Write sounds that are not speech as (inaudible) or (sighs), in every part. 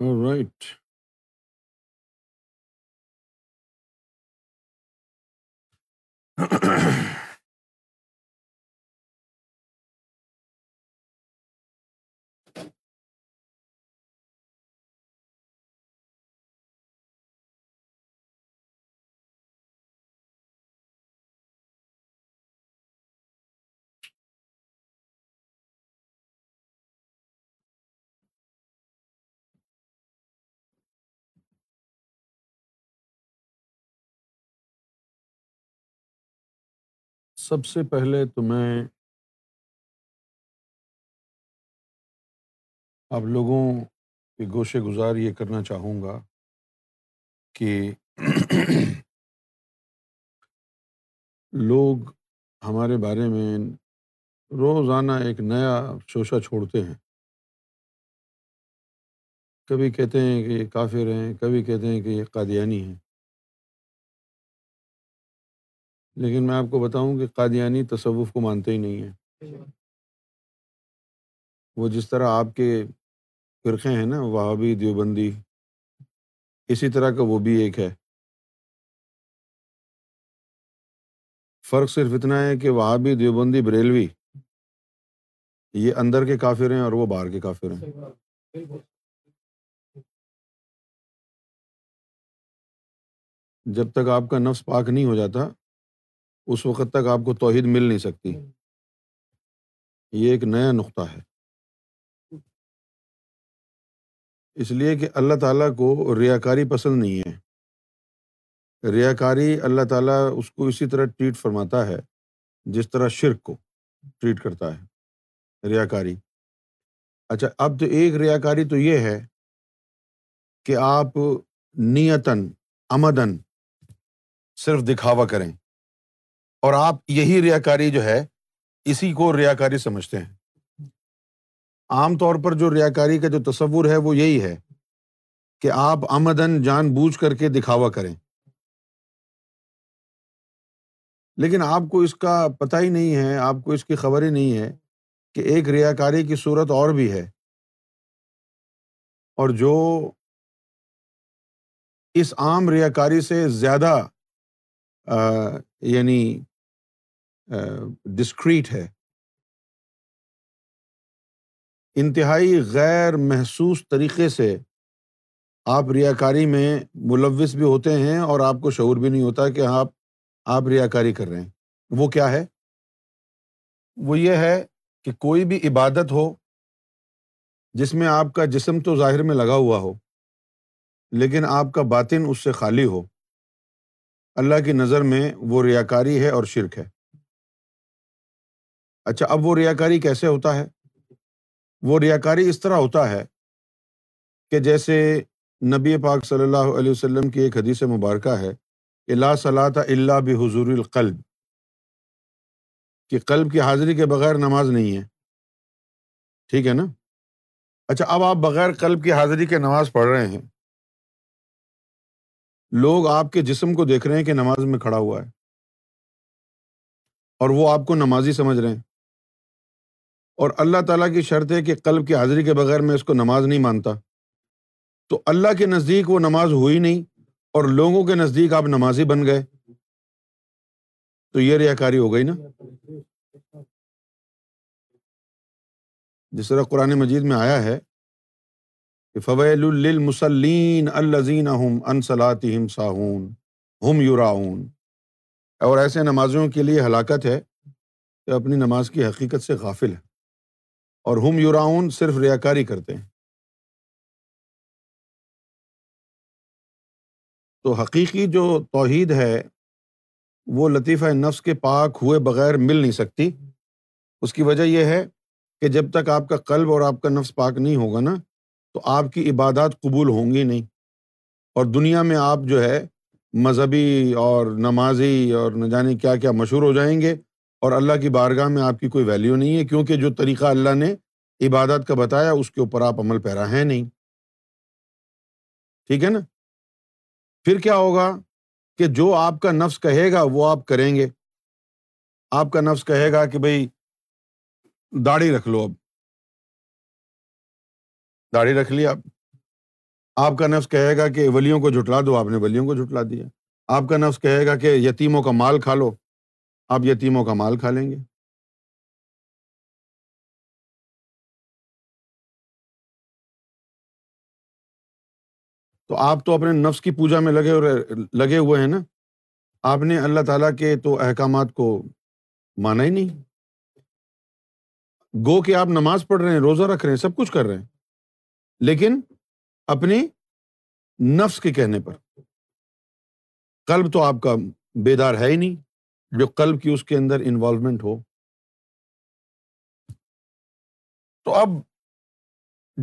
Right (clears throat) سب سے پہلے تو میں آپ لوگوں کے گوشے گزار یہ کرنا چاہوں گا کہ لوگ ہمارے بارے میں روزانہ ایک نیا شوشہ چھوڑتے ہیں کبھی کہتے ہیں کہ یہ کافر ہیں کبھی کہتے ہیں کہ یہ قادیانی ہیں لیکن میں آپ کو بتاؤں کہ قادیانی تصوف کو مانتے ہی نہیں ہیں وہ جس طرح آپ کے فرقے ہیں نا وہابی دیوبندی اسی طرح کا وہ بھی ایک ہے فرق صرف اتنا ہے کہ وہابی دیوبندی بریلوی یہ اندر کے کافر ہیں اور وہ باہر کے کافر ہیں جب تک آپ کا نفس پاک نہیں ہو جاتا اس وقت تک آپ کو توحید مل نہیں سکتی یہ ایک نیا نقطہ ہے اس لیے کہ اللہ تعالیٰ کو ریا کاری پسند نہیں ہے ریا کاری اللہ تعالیٰ اس کو اسی طرح ٹریٹ فرماتا ہے جس طرح شرک کو ٹریٹ کرتا ہے ریا کاری اچھا اب تو ایک ریا کاری تو یہ ہے کہ آپ نیتاً آمدن صرف دکھاوا کریں اور آپ یہی ریا کاری جو ہے اسی کو ریا کاری سمجھتے ہیں عام طور پر جو ریا کاری کا جو تصور ہے وہ یہی ہے کہ آپ آمدن جان بوجھ کر کے دکھاوا کریں لیکن آپ کو اس کا پتہ ہی نہیں ہے آپ کو اس کی خبر ہی نہیں ہے کہ ایک ریا کاری کی صورت اور بھی ہے اور جو اس عام ریا کاری سے زیادہ یعنی ڈسکریٹ ہے انتہائی غیر محسوس طریقے سے آپ ریا کاری میں ملوث بھی ہوتے ہیں اور آپ کو شعور بھی نہیں ہوتا کہ آپ آپ ریا کاری کر رہے ہیں وہ کیا ہے وہ یہ ہے کہ کوئی بھی عبادت ہو جس میں آپ کا جسم تو ظاہر میں لگا ہوا ہو لیکن آپ کا باطن اس سے خالی ہو اللہ کی نظر میں وہ ریا کاری ہے اور شرک ہے اچھا اب وہ ریا کاری کیسے ہوتا ہے وہ ریا کاری اس طرح ہوتا ہے کہ جیسے نبی پاک صلی اللہ علیہ وسلم کی ایک حدیث مبارکہ ہے کہ لا صلاۃ اللہ بھی حضور القلب کہ قلب کی حاضری کے بغیر نماز نہیں ہے ٹھیک ہے نا اچھا اب آپ بغیر قلب کی حاضری کے نماز پڑھ رہے ہیں لوگ آپ کے جسم کو دیکھ رہے ہیں کہ نماز میں کھڑا ہوا ہے اور وہ آپ کو نمازی سمجھ رہے ہیں اور اللہ تعالیٰ کی شرط ہے کہ قلب کی حاضری کے بغیر میں اس کو نماز نہیں مانتا تو اللہ کے نزدیک وہ نماز ہوئی نہیں اور لوگوں کے نزدیک آپ نمازی بن گئے تو یہ ریا کاری ہو گئی نا جس طرح قرآن مجید میں آیا ہے فویل مسلین العظین انصلات ہم یوراون اور ایسے نمازوں کے لیے ہلاکت ہے کہ اپنی نماز کی حقیقت سے غافل ہے اور ہم یوراؤن صرف ریا کاری کرتے ہیں تو حقیقی جو توحید ہے وہ لطیفہ نفس کے پاک ہوئے بغیر مل نہیں سکتی اس کی وجہ یہ ہے کہ جب تک آپ کا قلب اور آپ کا نفس پاک نہیں ہوگا نا تو آپ کی عبادات قبول ہوں گی نہیں اور دنیا میں آپ جو ہے مذہبی اور نمازی اور نہ جانے کیا کیا مشہور ہو جائیں گے اور اللہ کی بارگاہ میں آپ کی کوئی ویلیو نہیں ہے کیونکہ جو طریقہ اللہ نے عبادت کا بتایا اس کے اوپر آپ عمل پیرا ہیں نہیں ٹھیک ہے نا پھر کیا ہوگا کہ جو آپ کا نفس کہے گا وہ آپ کریں گے آپ کا نفس کہے گا کہ بھائی داڑھی رکھ لو اب داڑھی رکھ لی آپ آپ کا نفس کہے گا کہ ولیوں کو جھٹلا دو آپ نے ولیوں کو جھٹلا دیا آپ کا نفس کہے گا کہ یتیموں کا مال کھا لو آپ یتیموں کا مال کھا لیں گے تو آپ تو اپنے نفس کی پوجا میں لگے لگے ہوئے ہیں نا آپ نے اللہ تعالیٰ کے تو احکامات کو مانا ہی نہیں گو کہ آپ نماز پڑھ رہے ہیں روزہ رکھ رہے ہیں سب کچھ کر رہے ہیں لیکن اپنی نفس کے کہنے پر قلب تو آپ کا بیدار ہے ہی نہیں جو قلب کی اس کے اندر انوالومنٹ ہو تو اب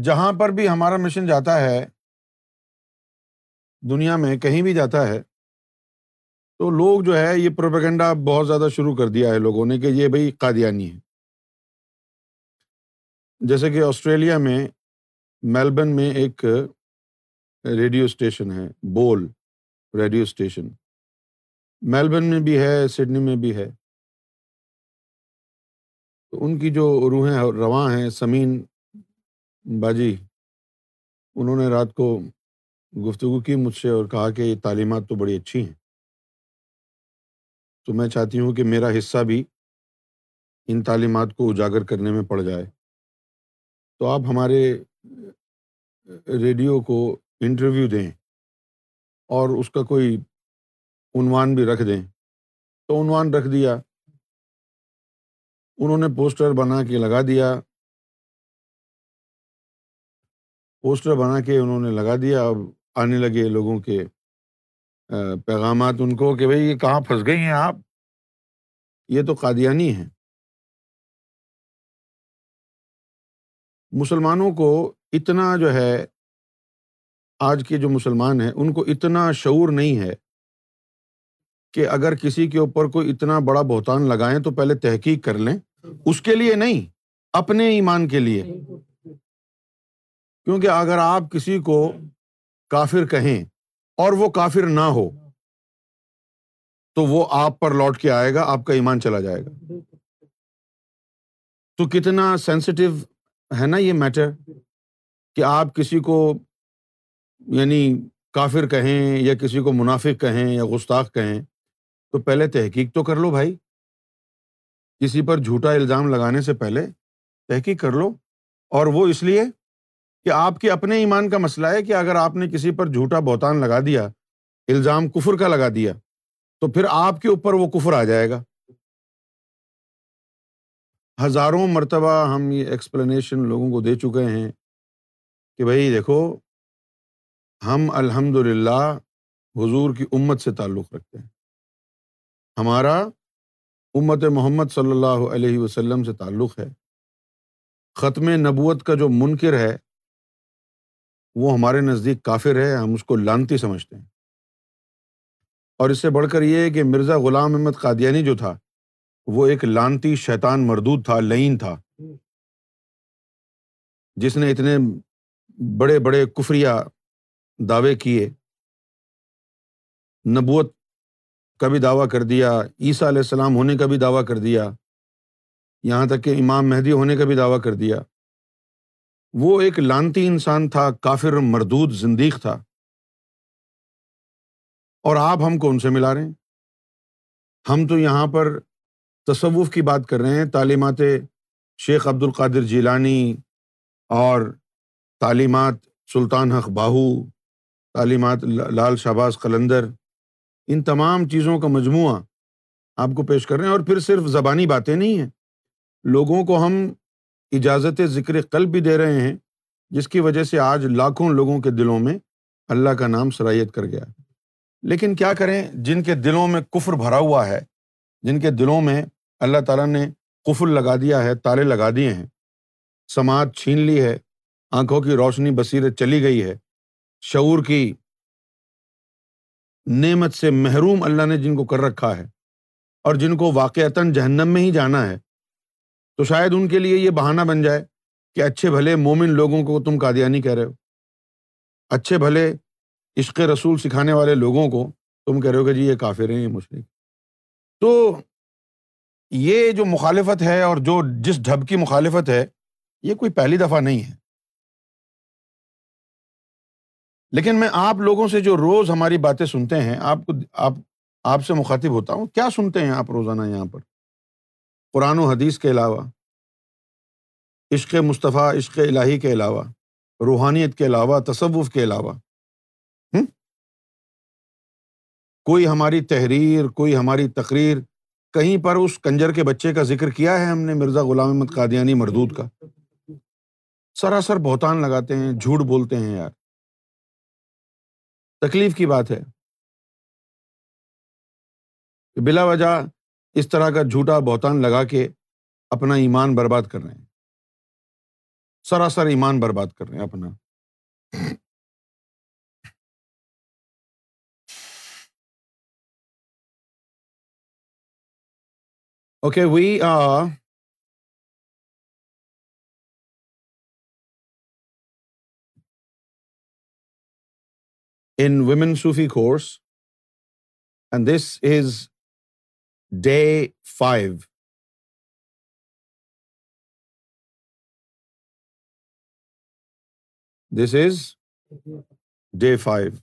جہاں پر بھی ہمارا مشن جاتا ہے دنیا میں کہیں بھی جاتا ہے تو لوگ جو ہے یہ پروپیگنڈا بہت زیادہ شروع کر دیا ہے لوگوں نے کہ یہ بھائی قادیانی ہے جیسے کہ آسٹریلیا میں میلبرن میں ایک ریڈیو اسٹیشن ہے بول ریڈیو اسٹیشن میلبرن میں بھی ہے سڈنی میں بھی ہے تو ان کی جو روحیں رواں ہیں سمین باجی انہوں نے رات کو گفتگو کی مجھ سے اور کہا کہ یہ تعلیمات تو بڑی اچھی ہیں تو میں چاہتی ہوں کہ میرا حصہ بھی ان تعلیمات کو اجاگر کرنے میں پڑ جائے تو آپ ہمارے ریڈیو کو انٹرویو دیں اور اس کا کوئی عنوان بھی رکھ دیں تو عنوان رکھ دیا انہوں نے پوسٹر بنا کے لگا دیا پوسٹر بنا کے انہوں نے لگا دیا اب آنے لگے لوگوں کے پیغامات ان کو کہ بھائی یہ کہاں پھنس گئی ہیں آپ یہ تو قادیانی ہیں مسلمانوں کو اتنا جو ہے آج کے جو مسلمان ہیں ان کو اتنا شعور نہیں ہے کہ اگر کسی کے اوپر کوئی اتنا بڑا بہتان لگائیں تو پہلے تحقیق کر لیں اس کے لیے نہیں اپنے ایمان کے لیے کیونکہ اگر آپ کسی کو کافر کہیں اور وہ کافر نہ ہو تو وہ آپ پر لوٹ کے آئے گا آپ کا ایمان چلا جائے گا تو کتنا سینسٹیو ہے نا یہ میٹر کہ آپ کسی کو یعنی کافر کہیں یا کسی کو منافق کہیں یا گستاخ کہیں تو پہلے تحقیق تو کر لو بھائی کسی پر جھوٹا الزام لگانے سے پہلے تحقیق کر لو اور وہ اس لیے کہ آپ کے اپنے ایمان کا مسئلہ ہے کہ اگر آپ نے کسی پر جھوٹا بہتان لگا دیا الزام کفر کا لگا دیا تو پھر آپ کے اوپر وہ کفر آ جائے گا ہزاروں مرتبہ ہم یہ ایکسپلینیشن لوگوں کو دے چکے ہیں کہ بھائی دیکھو ہم الحمد للہ حضور کی امت سے تعلق رکھتے ہیں ہمارا امت محمد صلی اللہ علیہ وسلم سے تعلق ہے ختم نبوت کا جو منکر ہے وہ ہمارے نزدیک کافر ہے ہم اس کو لانتی سمجھتے ہیں اور اس سے بڑھ کر یہ ہے کہ مرزا غلام احمد قادیانی جو تھا وہ ایک لانتی شیطان مردود تھا لعین تھا جس نے اتنے بڑے بڑے کفریہ دعوے کیے نبوت کا بھی دعویٰ کر دیا عیسیٰ علیہ السلام ہونے کا بھی دعویٰ کر دیا یہاں تک کہ امام مہدی ہونے کا بھی دعویٰ کر دیا وہ ایک لانتی انسان تھا کافر مردود زندیق تھا اور آپ ہم کو ان سے ملا رہے ہیں ہم تو یہاں پر تصوف کی بات کر رہے ہیں تعلیمات شیخ عبد القادر جیلانی اور تعلیمات سلطان حق باہو تعلیمات لال شہباز قلندر ان تمام چیزوں کا مجموعہ آپ کو پیش کر رہے ہیں اور پھر صرف زبانی باتیں نہیں ہیں لوگوں کو ہم اجازت ذکر قلب بھی دے رہے ہیں جس کی وجہ سے آج لاکھوں لوگوں کے دلوں میں اللہ کا نام سرائیت کر گیا لیکن کیا کریں جن کے دلوں میں کفر بھرا ہوا ہے جن کے دلوں میں اللہ تعالیٰ نے کفر لگا دیا ہے تالے لگا دیے ہیں سماعت چھین لی ہے آنکھوں کی روشنی بصیرت چلی گئی ہے شعور کی نعمت سے محروم اللہ نے جن کو کر رکھا ہے اور جن کو واقعتاً جہنم میں ہی جانا ہے تو شاید ان کے لیے یہ بہانہ بن جائے کہ اچھے بھلے مومن لوگوں کو تم قادیانی کہہ رہے ہو اچھے بھلے عشق رسول سکھانے والے لوگوں کو تم کہہ رہے ہو کہ جی یہ کافر ہیں یہ مشرق تو یہ جو مخالفت ہے اور جو جس ڈھب کی مخالفت ہے یہ کوئی پہلی دفعہ نہیں ہے لیکن میں آپ لوگوں سے جو روز ہماری باتیں سنتے ہیں آپ کو آپ آپ سے مخاطب ہوتا ہوں کیا سنتے ہیں آپ روزانہ یہاں پر قرآن و حدیث کے علاوہ عشق مصطفیٰ عشق الہی کے علاوہ روحانیت کے علاوہ تصوف کے علاوہ ہوں کوئی ہماری تحریر کوئی ہماری تقریر کہیں پر اس کنجر کے بچے کا ذکر کیا ہے ہم نے مرزا غلام احمد قادیانی مردود کا سراسر بہتان لگاتے ہیں جھوٹ بولتے ہیں یار تکلیف کی بات ہے بلا وجہ اس طرح کا جھوٹا بہتان لگا کے اپنا ایمان برباد کر رہے ہیں سراسر ایمان برباد کر رہے ہیں اپنا okay we are in Women Sufi course, and this is day 5. This is day 5.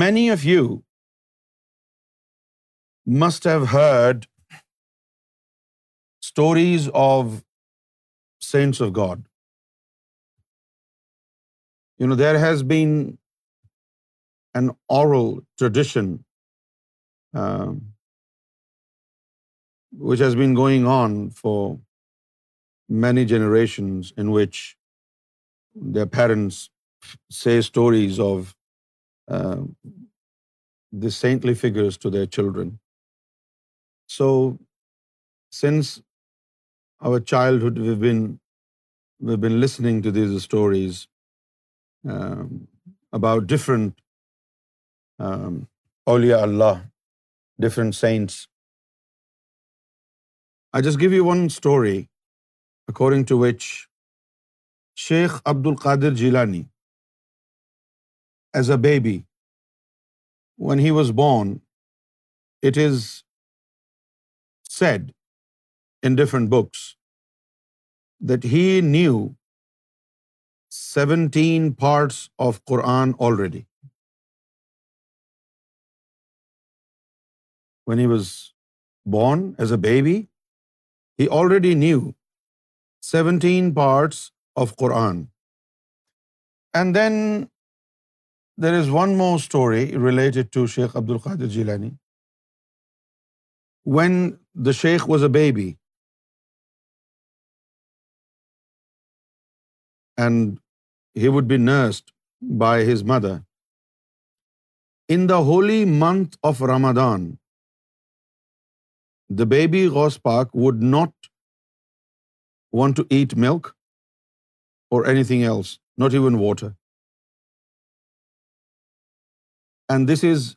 Many of you must have heard stories of saints of God. You know, there has been an oral tradition um, which has been going on for many generations, in which parents see stories of the saintly figures to the children so since our childhood we been we been listening to these stories about different Auliya Allah different saints I just give you one story according to which Sheikh Abdul Qadir Jilani, as a baby, when he was born, it is said in different books that he knew 17 parts of Quran already when he was born as a baby. He already knew 17 parts of Quran. And then there is one more story related to Shaykh Abdul Qadir Jilani. When the Shaykh was a baby, and he would be nursed by his mother, in the holy month of Ramadan, the baby Ghaus Pak would not want to eat milk اور anything else not even water and this is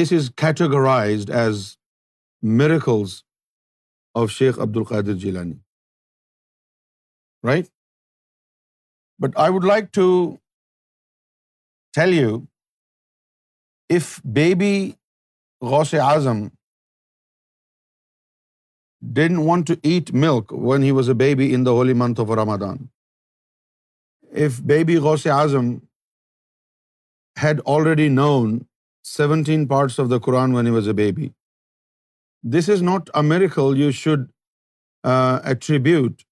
this is categorized as miracles of Sheikh Abdul Qadir Jilani right but I would like to tell you if baby Ghaus Azam want to eat milk when he was a baby in the holy month of Ramadan if baby Ghaus Azam had already known seventeen parts of the Quran when he was a baby this is not a miracle you should attribute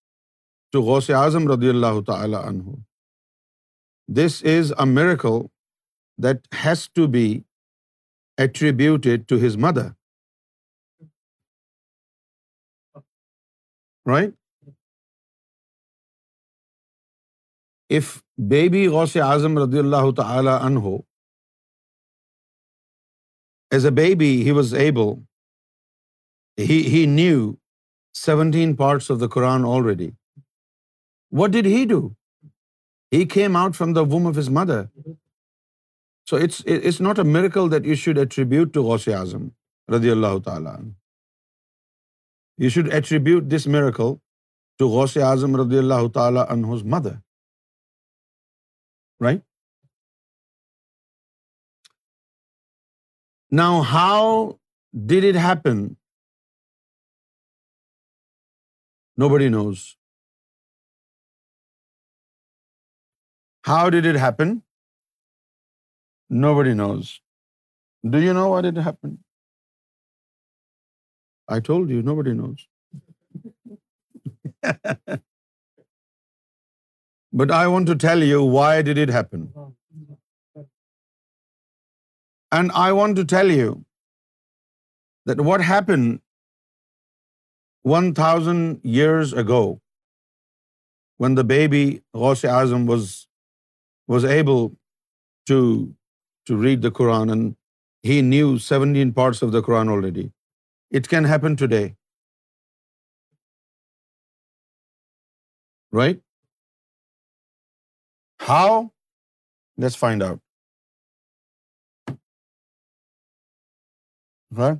to Ghaus Azam رضی اللہ تعالی عنہ this is a miracle that has to be attributed to his mother right if baby Ghaus Azam رضی اللہ تعالی ان ہو as a baby he was able he knew seventeen parts of the Quran already what did he do he came out from the womb of his mother so it's it's not a miracle that you should attribute to Ghaus Azam رضی اللہ تعالیٰ عنہ you should attribute this miracle to Ghaus Azam رضی اللہ تعالی mother right now how did it happen nobody knows how did it happen nobody knows do you know what it happen I told you, nobody knows. (laughs) But I want to tell you why did it happen. And I want to tell you that what happened 1,000 years ago, when the baby Ghaus-e Azam was able to read the Quran, and he knew 17 parts of the Quran already. It can happen today. Right? How? Let's find out. Right?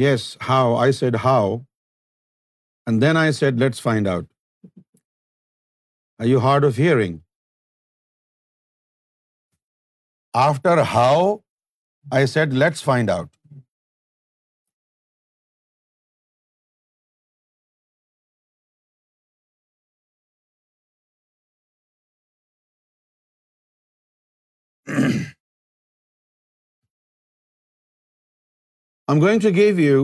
Yes, how? I said, how? And then I said, let's find out. Are you hard of hearing? After how, I said, let's find out. I'm going to give you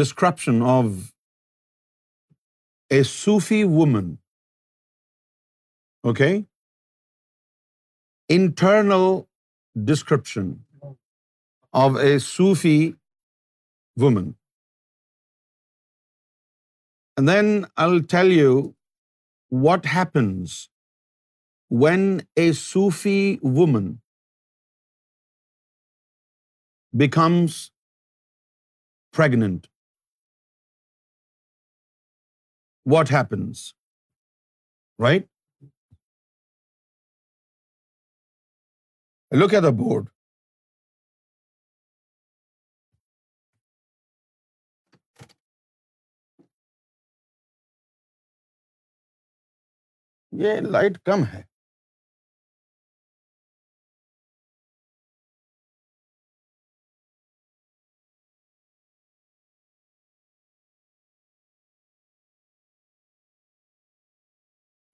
description of a Sufi woman. Okay? Internal description of a Sufi woman. And then I'll tell you what happens when a Sufi woman becomes pregnant what happens right look at the board یہ light کم ہے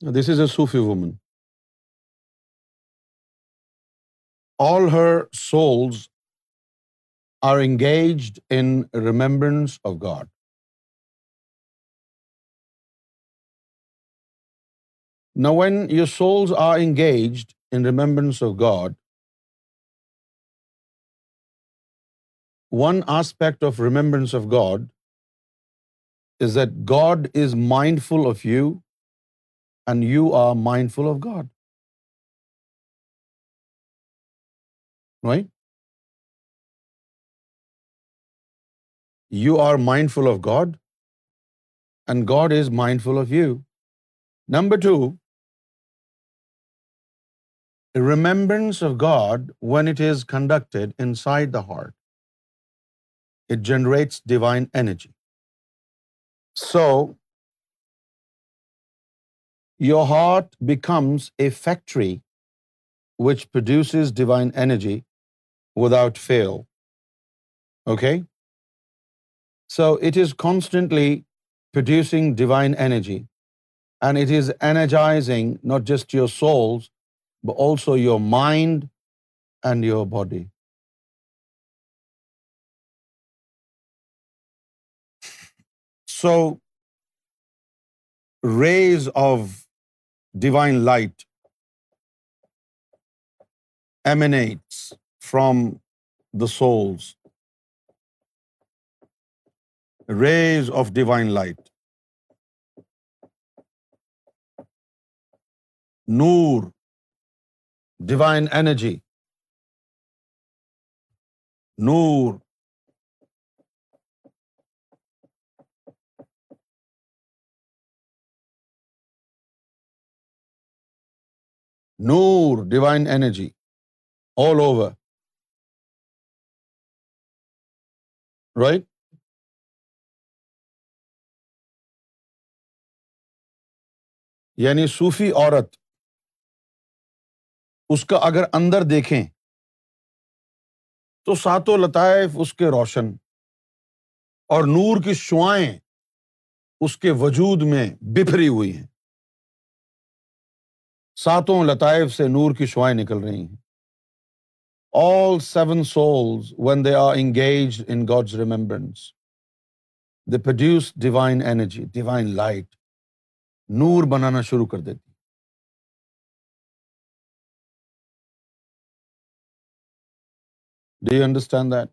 This is a Sufi woman. All her souls are engaged in remembrance of God. Now, when your souls are engaged in remembrance of God, one aspect of remembrance of God is that God is mindful of you and you are mindful of God. Right? You are mindful of God, and God is mindful of you. Number two, the remembrance of God, when it is conducted inside the heart, it generates divine energy. So, your heart becomes a factory which produces divine energy without fail. Okay? So it is constantly producing divine energy, and it is energizing not just your souls, but also your mind and your body. So rays of divine light emanates from the souls rays of divine light noor divine energy noor noor divine energy all over right یعنی سوفی عورت اس کا اگر اندر دیکھیں تو سات و لطائف اس کے روشن اور نور کی شعائیں اس کے وجود میں بفری ہوئی ہیں ساتوں لطائف سے نور کی شوائیں نکل رہی ہیں all seven souls when they are engage in God's remembrance they produce divine energy divine light نور بنانا شروع کر دیتی do you understand that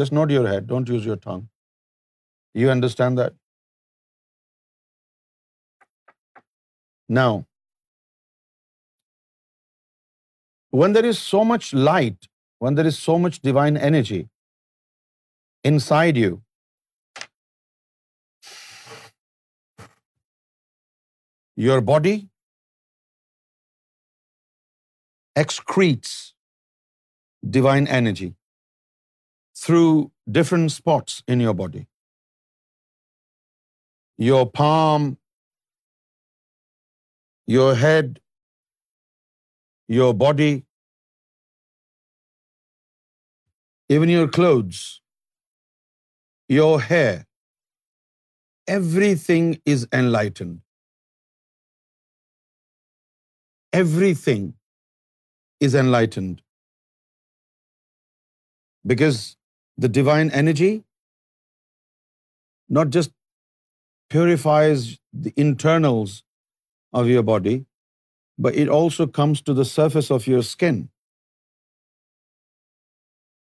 just not your head don't use your tongue you understand that now when there is so much light, when there is so much divine energy inside you, your body excretes divine energy through different spots in your body. Your palm, your head, your body, even your clothes, your hair, everything is enlightened. Everything is enlightened. Because the divine energy not just purifies the internals of your body, but it also comes to the surface of your skin.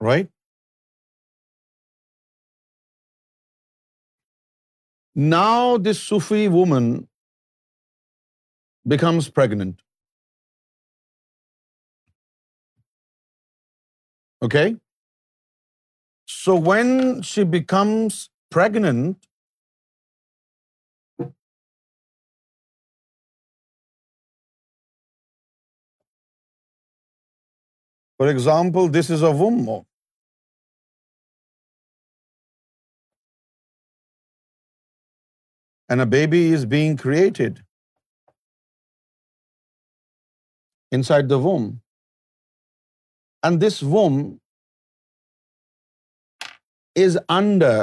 Right? Now this Sufi woman becomes pregnant. Okay? So when she becomes pregnant, For example, this is a Vummo. And a baby is being created inside the womb. And this womb is under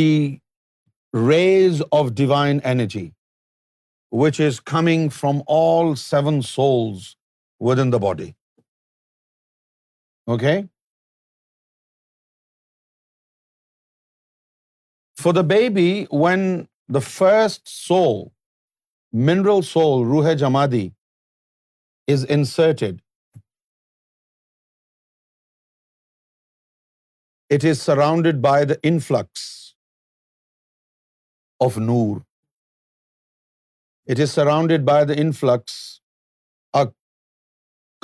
the rays of divine energy. Which is coming from all seven souls within the body okay for the baby when the first soul mineral soul ruh jamadi is inserted it is surrounded by the influx of noor it is surrounded by the influx a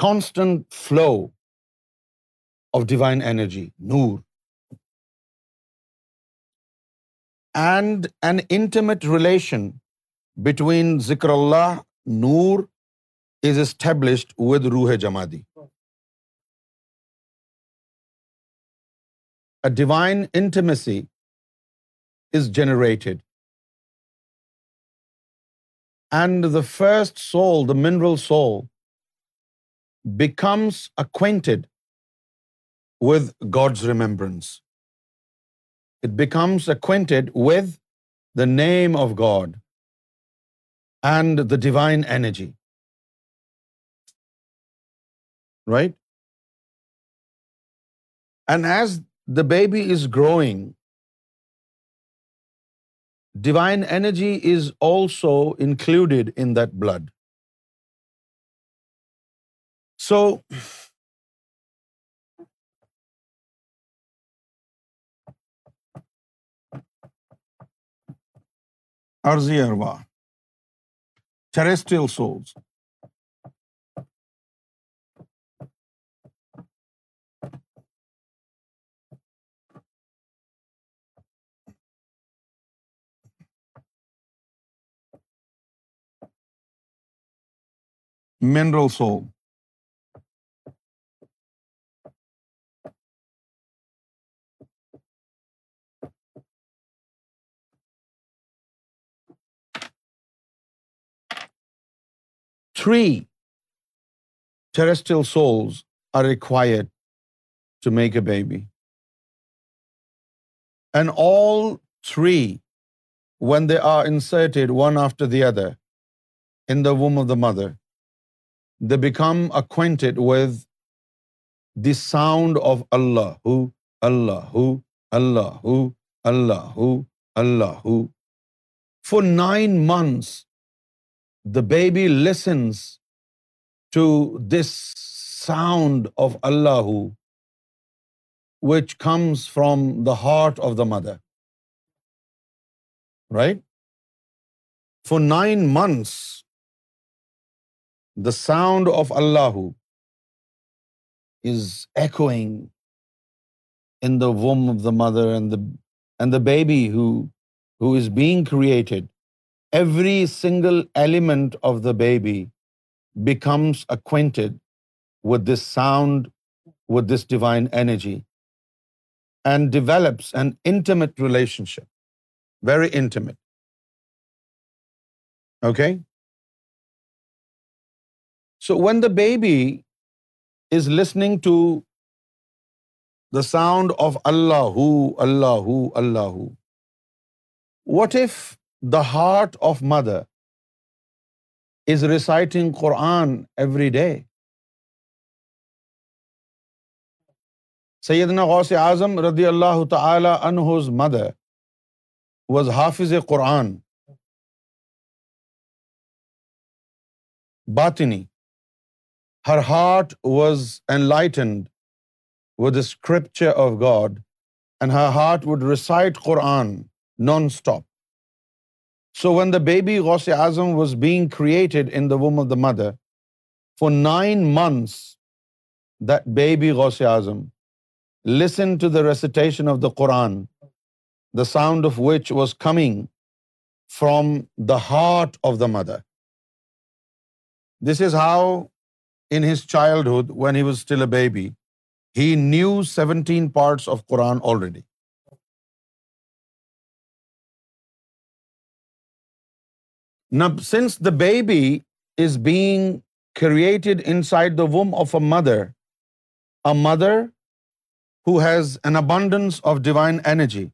constant flow of divine energy noor and an intimate relation between zikr Allah noor is established with ruh jamadi divine intimacy is generated And the first soul, the mineral soul, becomes acquainted with God's remembrance. It becomes acquainted with the name of God and the divine energy. Right? And as the baby is growing, divine energy is also included in that blood so arzi arwah terrestrial souls mineral soul. Three terrestrial souls are required to make a baby. And all three, when they are inserted one after the other in the womb of the mother, they become acquainted with the sound of Allah hu Allah hu Allah hu Allah hu Allah hu for nine months the baby listens to this sound of Allah hu which comes from the heart of the mother right for nine months The sound of Allahu is echoing in the womb of the mother and the baby who is being created. Every single element of the baby becomes acquainted with this sound, with this divine energy, and develops an intimate relationship, very intimate. Okay? So when the baby is listening to the sound of Allah hu Allah hu Allah hu what if the heart of mother is reciting Quran every day Syedna Ghaus Azam رضی اللہ تعالی mother was حافظ قرآن باطنی Her heart was enlightened with the scripture of God, and her heart would recite Quran non-stop. So when the baby Ghaus-e Azam was being created in the womb of the mother, for 9 months, that baby Ghaus-e Azam listened to the recitation of the Quran, the sound of which was coming from the heart of the mother. This is how in his childhood, when he was still a baby, he knew 17 parts of Quran already. Now, since the baby is being created inside the womb of a mother who has an abundance of divine energy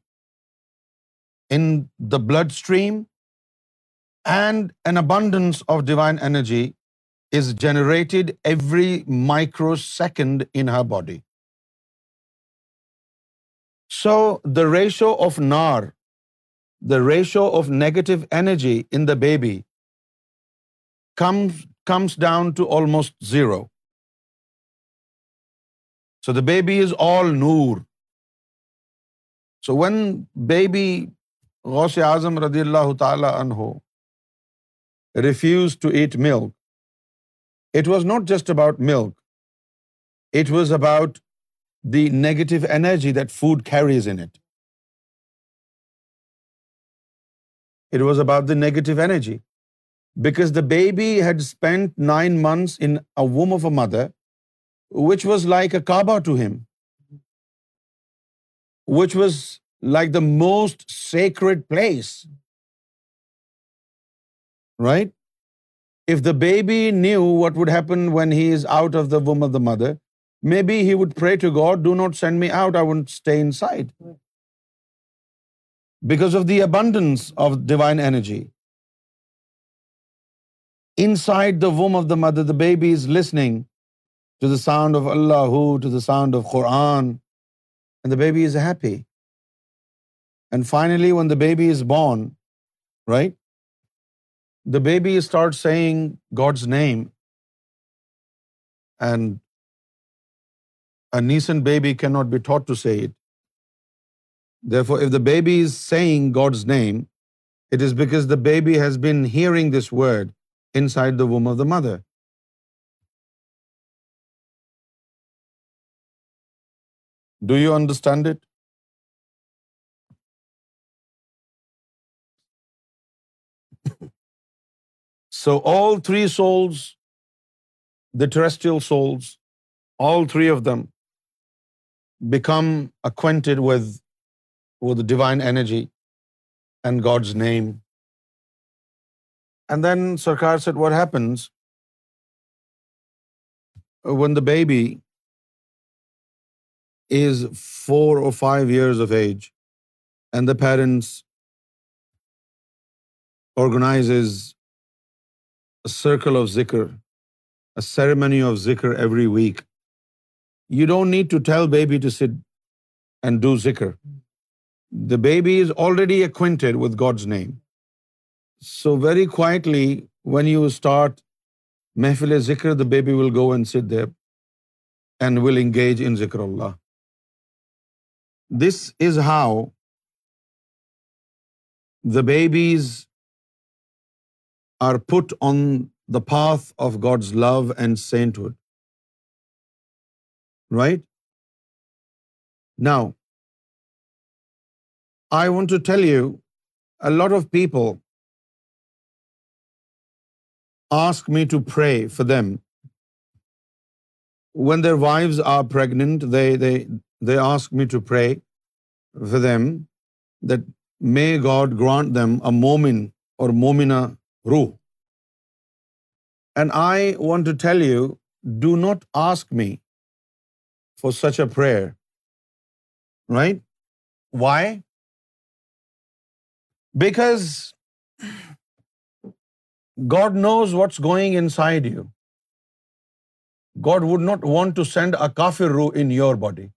in the bloodstream and an abundance of divine energy is generated every micro second in her body so the ratio of naar the ratio of negative energy in the baby comes down to almost zero so the baby is all noor so when baby Ghaus Azam رضی اللہ تعالی refuse to eat milk it was not just about milk. It was about the negative energy that food carries in it. It was about the negative energy. Because the baby had spent 9 months in a womb of a mother, which was like a Kaaba to him, which was like the most sacred place, right? If the baby knew what would happen when he is out of the womb of the mother, maybe he would pray to God, do not send me out, I won't stay inside. Because of the abundance of divine energy. Inside the womb of the mother, the baby is listening to the sound of Allahu, to the sound of Quran, and the baby is happy. And finally, when the baby is born, right, the baby starts saying God's name, and a nascent baby cannot be taught to say it. Therefore, if the baby is saying God's name, it is because the baby has been hearing this word inside the womb of the mother. Do you understand it? So all three souls, the terrestrial souls, all three of them become acquainted with the divine energy and God's name. And then Sarkar said, what happens when the baby is 4 or 5 years of age and the parents organizes circle of zikr ceremony of zikr every week you don't need to tell baby to sit and do zikr the baby is already acquainted God's name so very quietly when you start mehfil zikr the baby will go and sit and will engage in zikr Allah this is how the babies are put on the path of God's love and sainthood. Right? Now, I want to tell you, a lot of people ask me to pray for them. When their wives are pregnant, they ask me to pray for them, that may God grant them a momin or momina rule. And I want to tell you, do not ask me for such a prayer. Right? Why? Because God knows what's going inside you. God would not want to send a kafir ruh in your body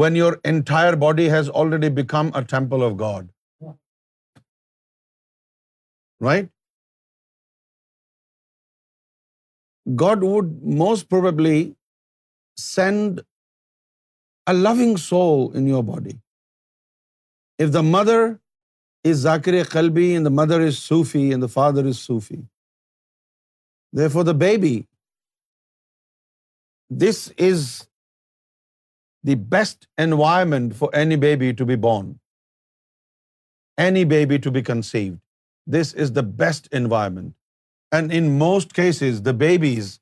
when your entire body has already become a temple of God. Right God would most probably send a living soul in your body of the mother is ذاکر قلبی and mother is Sufi and the father is Sufi the for the baby this is the best environment for any baby to be born any baby to be conceived This is the best environment. And in most cases, the babies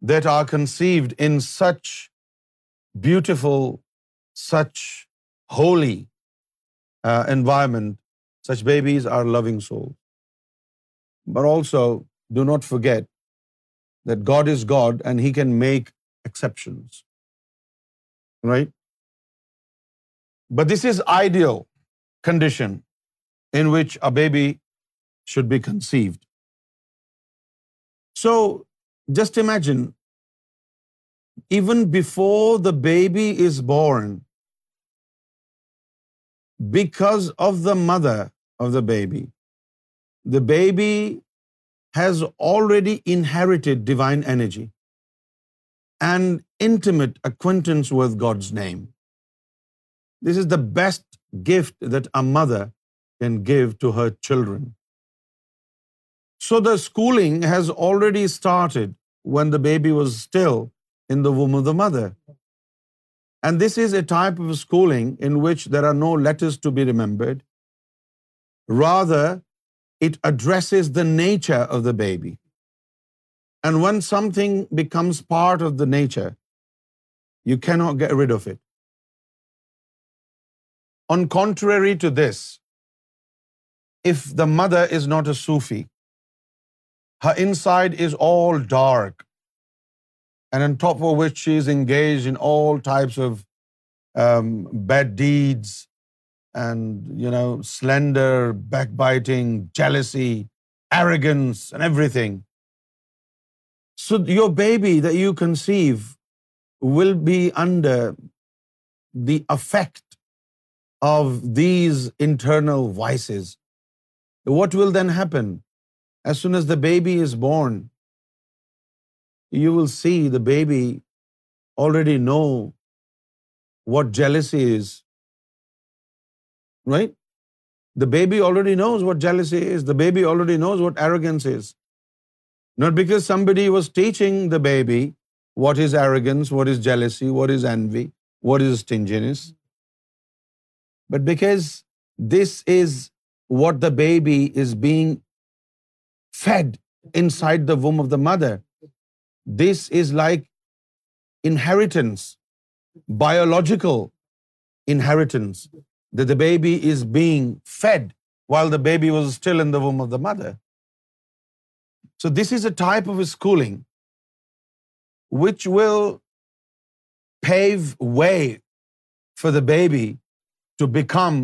that are conceived in such beautiful, such holy uh, environment, such babies are loving souls. But also, do not forget that God is God and He can make exceptions. Right? But this is ideal condition in which a baby should be conceived. So just imagine, even before the baby is born, because of the mother of the baby has already inherited divine energy and intimate acquaintance with God's name. This is the best gift that a mother can give to her children. So the schooling has already started when the baby was still in the womb of the mother. And this is a type of schooling in which there are no letters to be remembered. Rather, it addresses the nature of the baby. And when something becomes part of the nature, you cannot get rid of it. On contrary to this, if the mother is not a Sufi, her inside is all dark, and on top of which she is engaged in all types of um, bad deeds and, slander, backbiting, jealousy, arrogance, and everything. So your baby that you conceive will be under the effect of these internal vices. What will then happen? As soon as the baby is born, you will see the baby already know what jealousy is, right? The baby already knows what jealousy is. The baby already knows what arrogance is. Not because somebody was teaching the baby what is arrogance, what is jealousy, what is envy, what is stinginess, but because this is what the baby is being fed inside the womb of the mother. This is like inheritance, biological inheritance, that the baby is being fed while the baby was still in the womb of the mother. So this is a type of a schooling which will pave way for the baby to become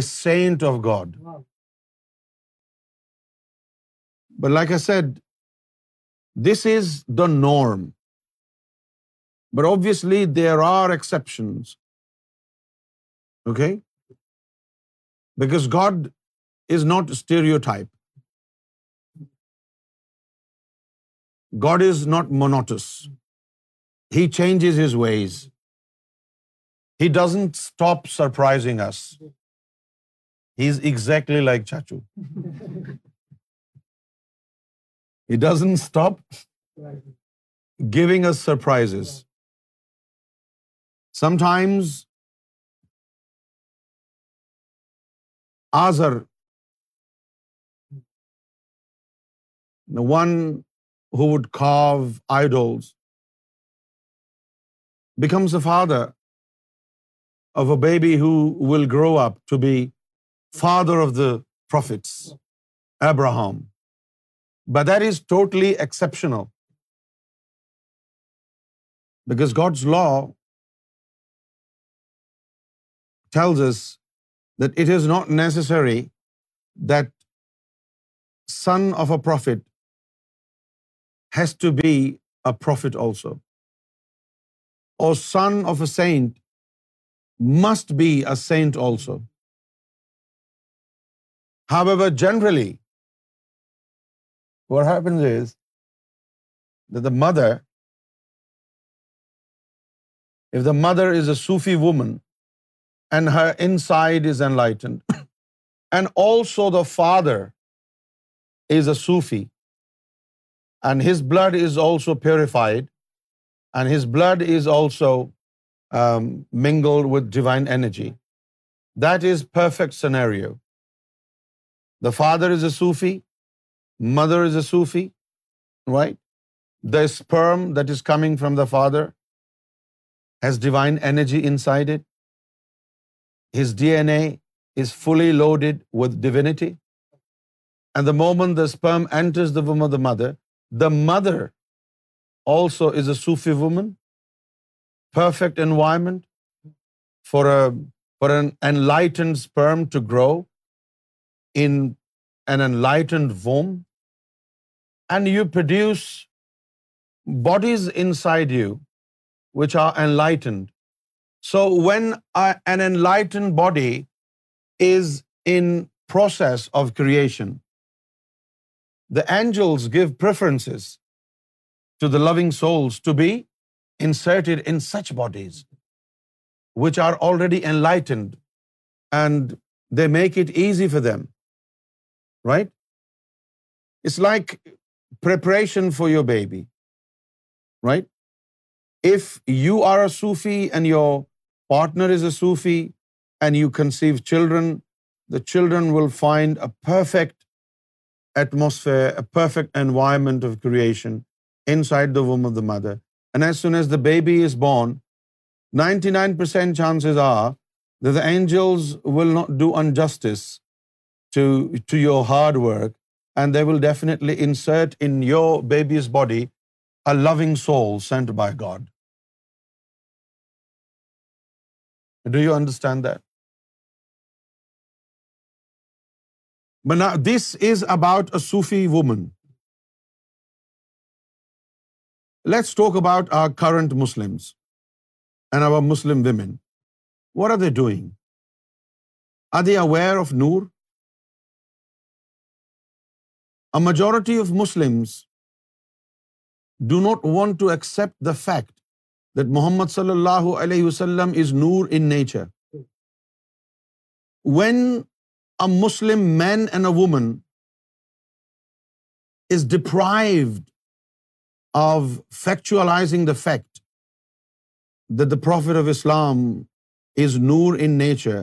a saint of God. Wow. But like I said, this is the norm. But obviously there are exceptions. Okay? Because God is not a stereotype. God is not monotonous. He changes His ways. He doesn't stop surprising us. He's exactly like Chachu. (laughs) He doesn't stop giving us surprises. Sometimes Azar, the one who would carve idols, becomes a father of a baby who will grow up to be father of the prophets, Abraham. But that is totally exceptional, because God's law tells us that it is not necessary that son of a prophet has to be a prophet also, or son of a saint must be a saint also. However, generally, what happens is that the mother, if the mother is a Sufi woman and her inside is enlightened, (coughs) and also the father is a Sufi and his blood is also purified and his blood is also um, mingled with divine energy, that is perfect scenario. The father is a Sufi, mother is a Sufi, right? The sperm that is coming from the father has divine energy inside it. His DNA is fully loaded with divinity. And the moment the sperm enters the womb of the mother also is a Sufi woman. Perfect environment for an enlightened sperm to grow in an enlightened womb and you produce bodies inside you which are enlightened. So when an enlightened body is in process of creation, the angels give preferences to the loving souls to be inserted in such bodies which are already enlightened, and they make it easy for them, right? It's like preparation for your baby, right? If you are a Sufi and your partner is a Sufi and you conceive children, the children will find a perfect atmosphere, a perfect environment of creation inside the womb of the mother. And as soon as the baby is born, 99% chances are that the angels will not do injustice to your hard work and they will definitely insert in your baby's body a loving soul sent by God. Do you understand that? But now this is about a Sufi woman. Let's talk about our current Muslims and our Muslim women. What are they doing? Are they aware of Noor? A majority of Muslim do not want to accept the fact that Muhammad صلی اللہ علیہ وسلم is noor in nature when a Muslim man and a woman is deprived of factualizing the fact the prophet of Islam is noor in nature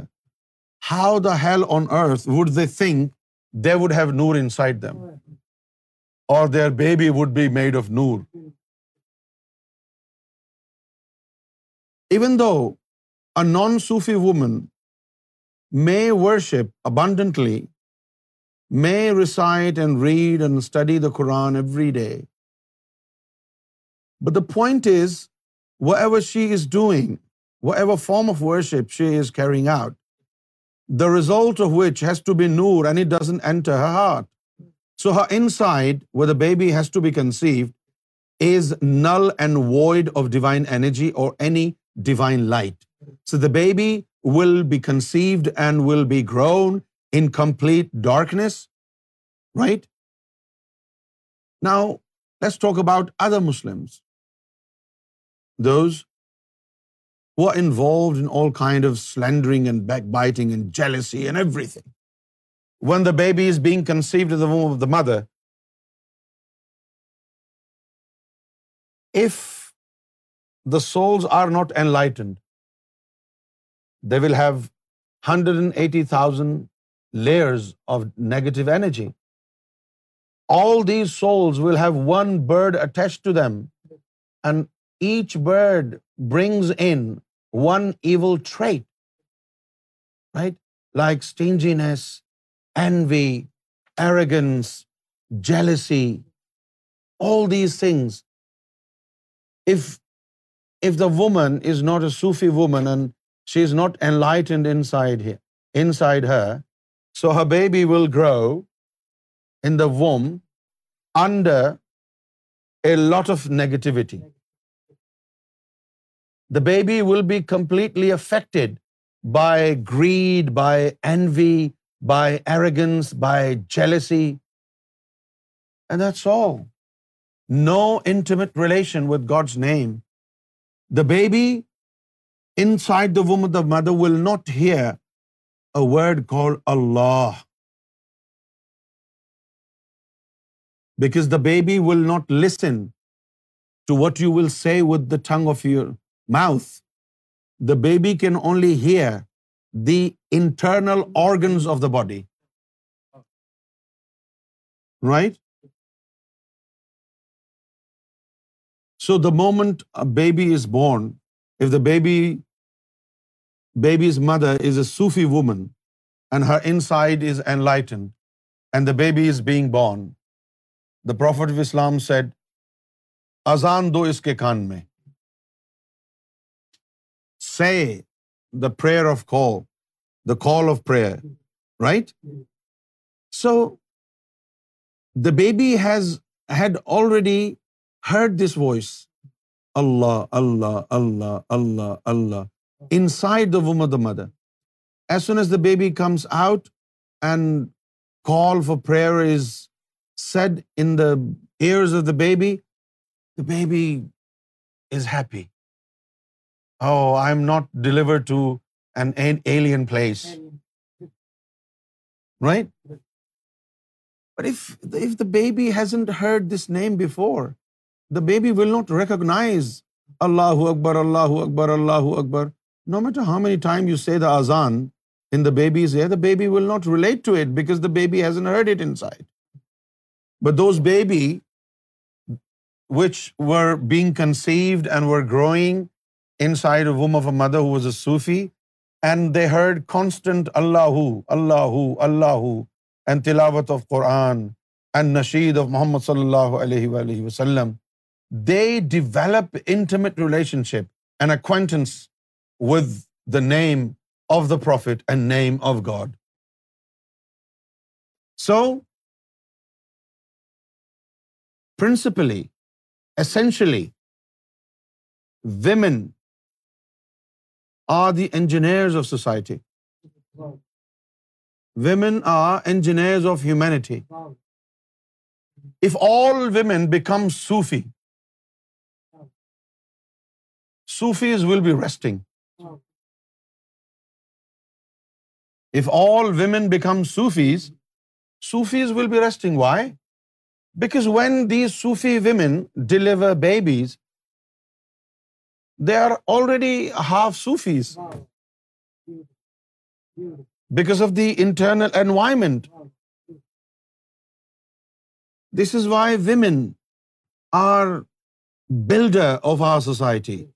how the hell on earth would they think they would have noor inside them, or their baby would be made of noor. Even though a non-Sufi woman may worship abundantly, may recite and read and study the Quran every day, but the point is, whatever she is doing, whatever form of worship she is carrying out, the result of which has to be nur, and it doesn't enter her heart. So her inside, where the baby has to be conceived, is null and void of divine energy or any divine light. So the baby will be conceived and will be grown in complete darkness, right? Now, let's talk about other Muslims, those who are involved in all kind of slandering and backbiting and jealousy and everything. When the baby is being conceived in the womb of the mother, if the souls are not enlightened, they will have 180,000 layers of negative energy. All these souls will have one bird attached to them, and each bird brings in one evil trait, right? Like stinginess, envy, arrogance, jealousy, all these things. If the woman is not a Sufi woman and she is not enlightened inside her, so her baby will grow in the womb under a lot of negativity the baby will be completely affected by greed, by envy, by arrogance, by jealousy. And that's all. No intimate relation with God's name. The baby inside the womb of the mother will not hear a word called Allah, because the baby will not listen to what you will say with the tongue of your mouth the baby can only hear the internal organs of the body right so the moment baby is born if the baby baby's mother is a Sufi woman and her inside is enlightened and the baby is being born the prophet of Islam said azan دو اس کے کان میں سے the prayer of call the call of prayer right so the baby has had already heard this voice Allah Allah Allah Allah Allah inside the woman the mother as soan as the baby comes out and call for prayer is said in ears of the baby the baby is happy place recognise اللہ اکبر اللہ اکبر اللہ اکبر growing inside womb of a mother who was a Sufi and they heard constant Allah Allah Allah and تلاوت of Quran and Nasheed of Muhammad صلی اللہ علیہ وآلہ وسلم they develop intimate relationship and acquaintance with the name of the prophet and name of God so principally essentially women are the engineers of society. Wow. Women are engineers of humanity. Wow. If all women become Sufi, wow, Sufis will be resting. Wow. If all women become Sufis, Sufis will be resting. Why? Because when these Sufi women deliver babies, they are already half Sufis. Wow. Because of the internal environment. This is why women are builder of our society.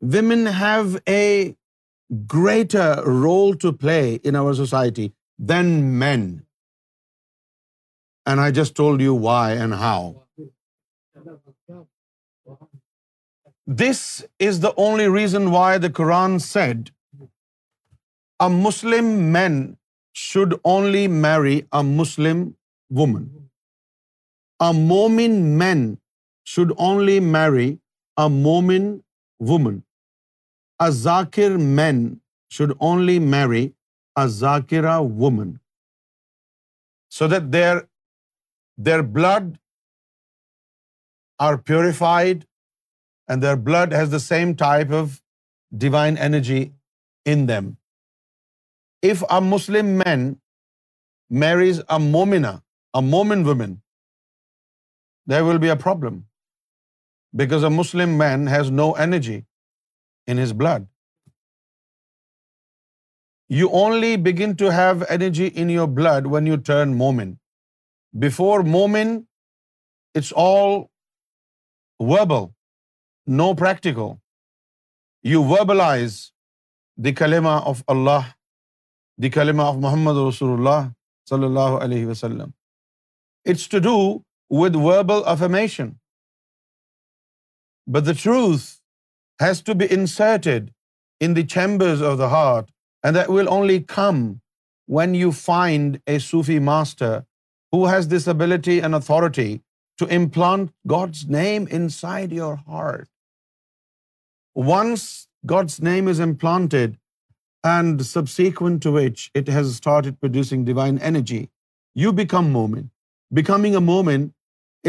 Women have a greater role to play in our society than men. And I just told you why and how. This is the only reason why the Quran said a Muslim man should only marry a Muslim woman. A Momin man should only marry a Momin woman. A Zakir man should only marry a Zakira woman, so that their blood are purified and their blood has the same type of divine energy in them. If a Muslim man marries a Momina, a Momin woman, there will be a problem, because a Muslim man has no energy in his blood. You only begin to have energy in your blood when you turn Momin. Before Momin, it's all verbal. No practical you verbalise the کلیما of Allah the کلیما of Muhammad رسول اللہ صلی اللہ علیہ وسلم it's to do with verbal affirmation but the truth has to be inserted in the chambers of the heart and that will only come when you find a Sufi master who has this ability and authority to implant God's name inside your heart once God's name is implanted and sub it has started producing divine energy you become مومن becoming a مومن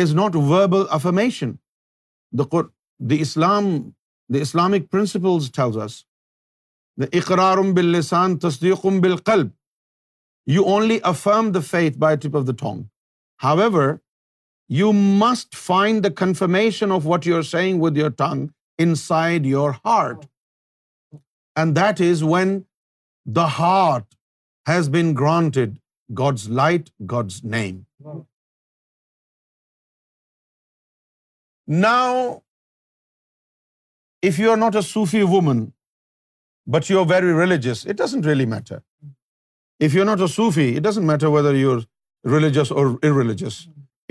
is not verbal the Islam the Islamic principles tells us principle اقرار تصدیق you you you only affirm the the the faith by tip of of tongue must find confirmation what are saying with your tongue inside your heart. And that is when the heart has been granted God's light, God's name. Now, if you are not a Sufi woman, but you are very religious, it doesn't really matter. If you're not a Sufi, it doesn't matter whether you're religious or irreligious.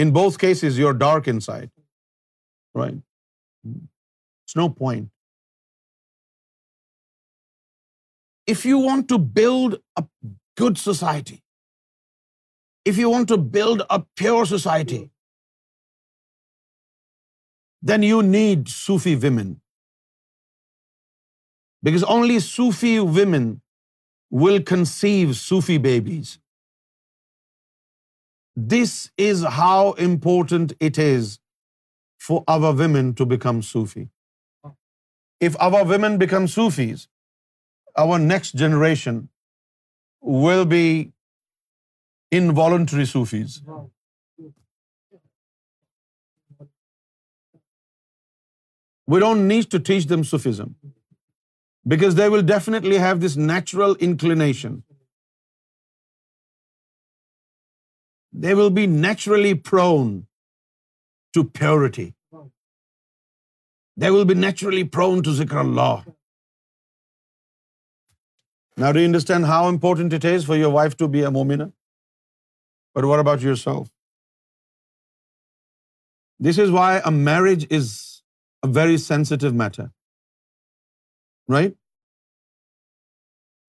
In both cases, you're dark inside. Right? It's no point. If you want to build a good society, if you want to build a pure society, then you need Sufi women. Because only Sufi women will conceive Sufi babies. This is how important it is for our women to become Sufi. If our women become Sufis, our next generation will be involuntary Sufis. We don't need to teach them Sufism, because they will definitely have this natural inclination. They will be naturally prone to purity they will be naturally prone to zikr Allah. Now, do you understand how important it is for your wife to be a mu'mina? But what about yourself? This is why a marriage is a very sensitive matter. Right?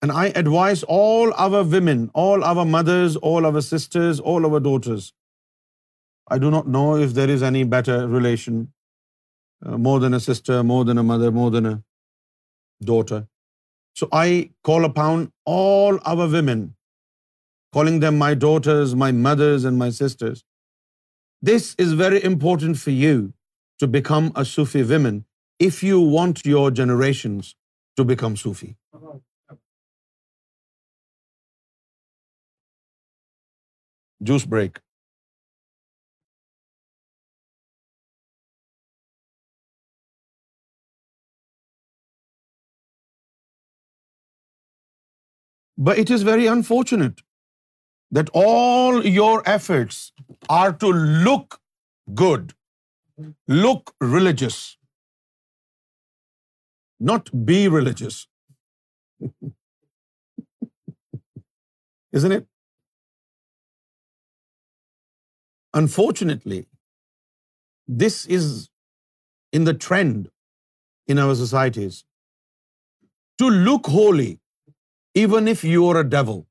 And I advise all our women, all our mothers, all our sisters, all our daughters. I do not know if there is any better relation uh, more than a sister, more than a mother, more than a daughter. So I call upon all our women, calling them my daughters, my mothers and my sisters. This is very important for you to become a Sufi woman if you want your generations to become Sufi. Juice break. But it is very unfortunate that all your efforts are to look good, look religious, not be religious. (laughs) Isn't it? Unfortunately, this is in the trend in our societies. To look holy even if you are a devil.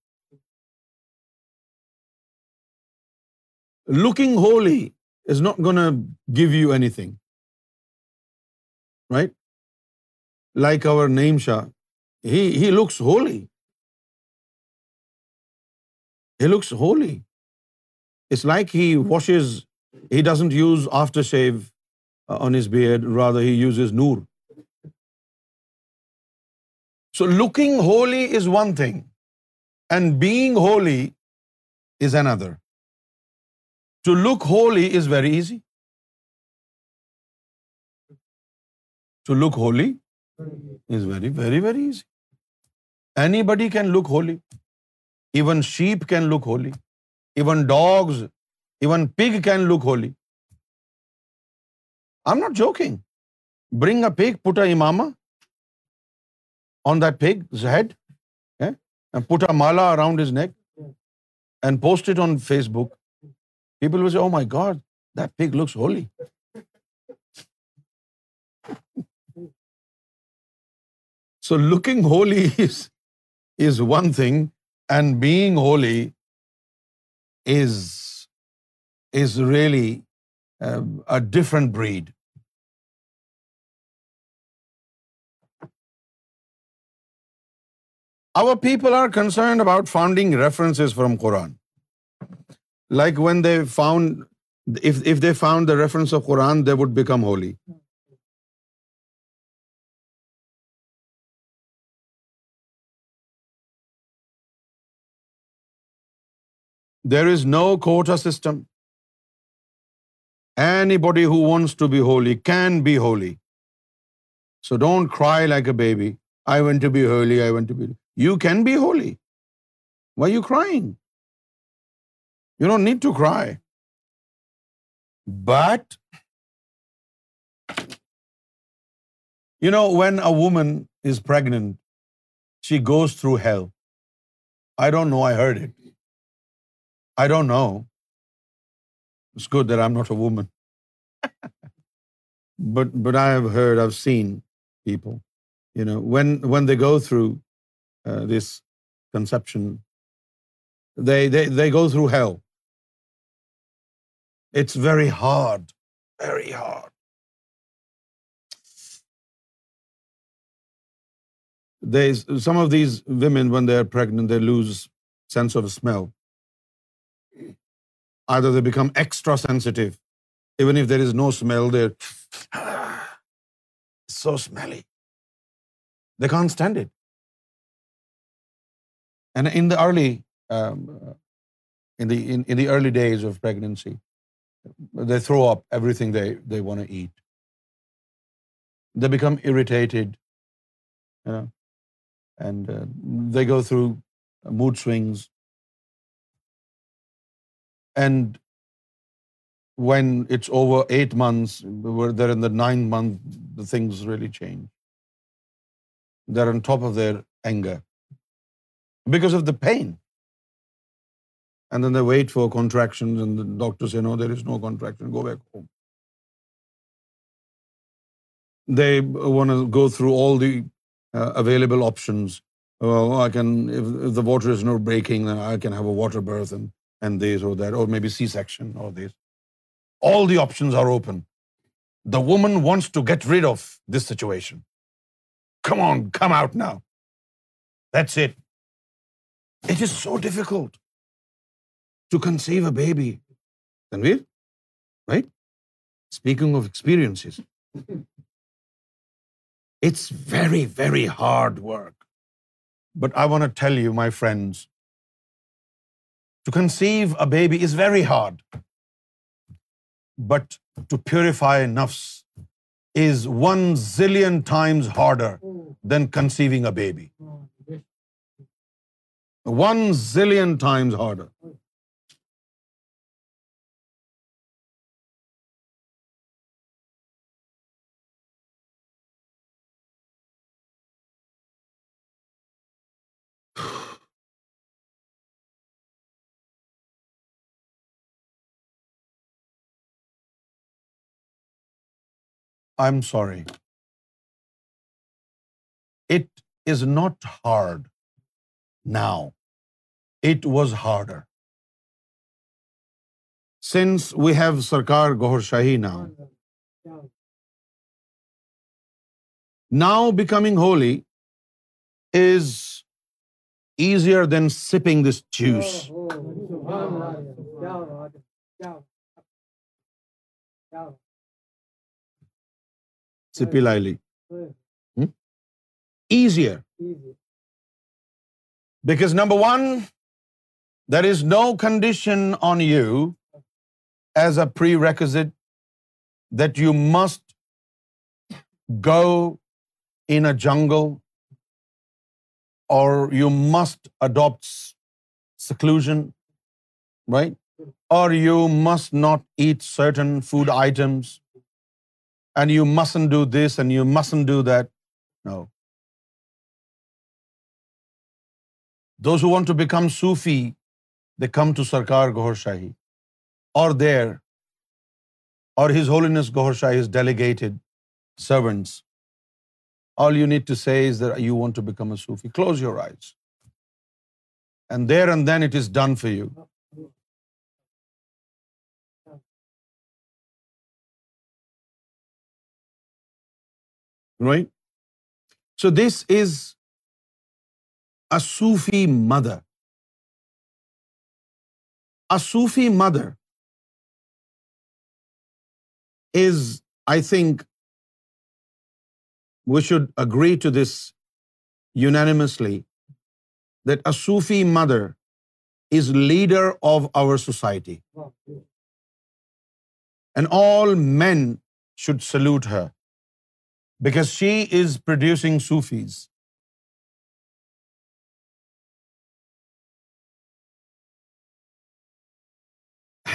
Looking holy is not going to give you anything. Right? Like our Naeem Shah, he looks holy. He looks holy. It's like he hmm. washes, he doesn't use aftershave uh, on his beard, rather he uses noor. So looking holy is one thing, and being holy is another. To look holy is very easy. To look holy is very easy. Anybody can look holy. Even sheep can look holy. Even dogs, even pig can look holy. I'm not joking. Bring a pig, put a imama, on that pig's head, yeah, and put a mala around his neck and post it on Facebook, people will say, "Oh my God, that pig looks holy." So looking holy (laughs) is one thing, and being holy is really um, a different breed. Our people are concerned about finding references from Quran. Like when they found, if they found the reference of Quran, they would become holy. There is no quota system. Anybody who wants to be holy can be holy. So don't cry like a baby. I want to be holy, I want to be holy. You can be holy. Why are you crying? You don't need to cry. But, you know, when a woman is pregnant, she goes through hell. I don't know, I heard it. I don't know. It's good that I'm not a woman. (laughs) But I have heard, I've seen people, you know, when they go through uh, this conception, they go through hell. It's very hard, very hard. Some of these women, when they are pregnant, they lose sense of smell. Either they become extra sensitive, even if there is no smell, they're (sighs) so smelly. They can't stand it. And in the early um, in the early days of pregnancy, they throw up everything they want to eat. They become irritated, you know, and uh, they go through mood swings. And when it's over 8 months, they're in the 9th month, the things really change. They're on top of their anger because of the pain. And then they wait for contractions and the doctors say, no, there is no contraction, go back home. They want to go through all the uh, available options. Well, I can, if the water is not breaking, then I can have a water birth and this or that, or maybe C-section or this. All the options are open. The woman wants to get rid of this situation. Come on, come out now. That's it. It is so difficult to conceive a baby. Tanveer, right? Speaking of experiences, it's very, very hard work. But I want to tell you, my friends, to conceive a baby is very hard. But to purify nafs is 1 zillion times harder than conceiving a baby. 1 zillion times harder. (sighs) I'm sorry. It is not hard now it was harder since we have Sarkar Gohar Shahi now now becoming holy is easier than sipping this juice سپی لائلی easier because number one There is no condition on you as a prerequisite that you must go in a jungle or you must adopt seclusion, right? Or you must not eat certain food items and you mustn't do this and you mustn't do that. No. Those who want to become Sufi they come to Sarkar Gaur Shahi, or His Holiness Gaur Shahi's delegated servants. All you need to say is that you want to become a Sufi. Close your eyes. And there and then it is done for you. Right? So this is a Sufi mother. A Sufi mother is, I think, we should agree to this unanimously, that a Sufi mother is leader of our society. And all men should salute her because she is producing Sufis.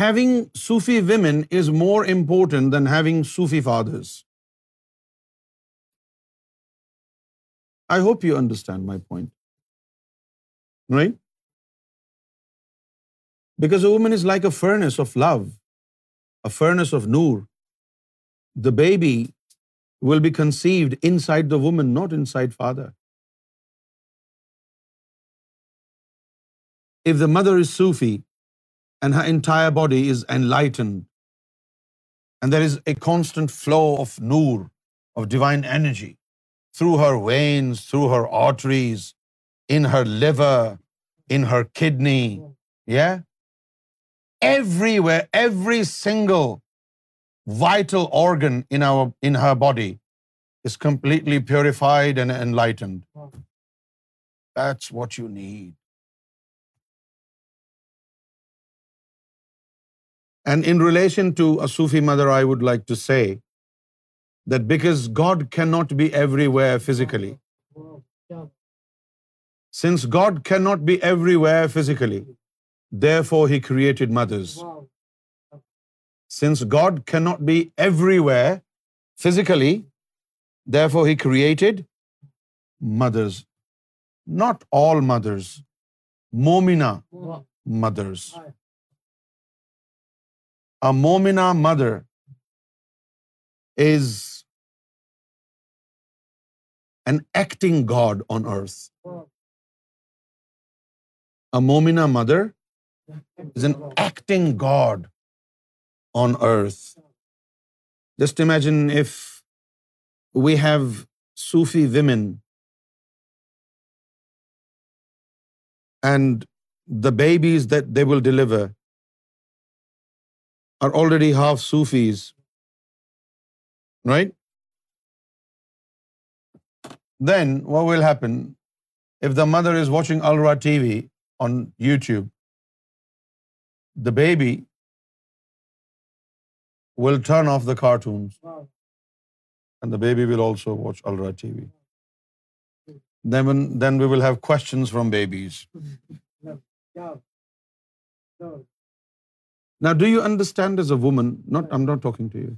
having Sufi women is more important than having Sufi fathers. I hope you understand my point. Right? Because a woman is like a furnace of love, a furnace of noor. The baby will be conceived inside the woman, not inside father. If the mother is Sufi, and her entire body is enlightened. And there is a constant flow of noor, of divine energy, through her veins, through her arteries, in her liver, in her kidney. Yeah? Everywhere, every single vital organ in her body is completely purified and enlightened. That's what you need. And in relation to a Sufi mother, I would like to say that because God cannot be everywhere physically, since God cannot be everywhere physically, therefore He created mothers. Since God cannot be everywhere physically, therefore He created mothers. Not all mothers, Momina mothers. A Momina mother is an acting God on earth. A Momina mother is an acting God on earth. Just imagine if we have Sufi women and the babies that they will deliver are already half Sufis, right? Then what will happen if the mother is watching Alra TV on YouTube? The baby will turn off the cartoons, and the baby will also watch Alra TV. Then we will have questions from babies. (laughs) Now, do you understand as a woman, I'm not talking to you.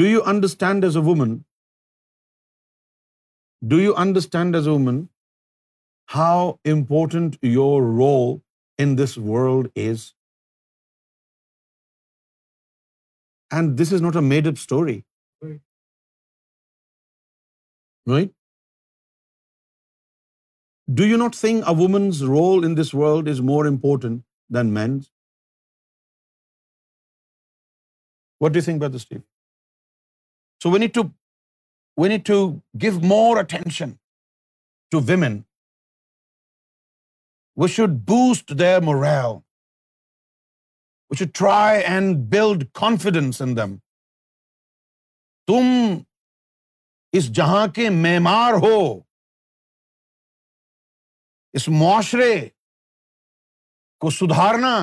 Do you understand as a woman, how important your role in this world is? And this is not a made-up story. Right? Do you not think a woman's role in this world is more important than men's? What think by so we need to we need to give more attention to women we should boost we should try and build confidence in them تم اس جہاں کے معمار ہو اس معاشرے کو سدھارنا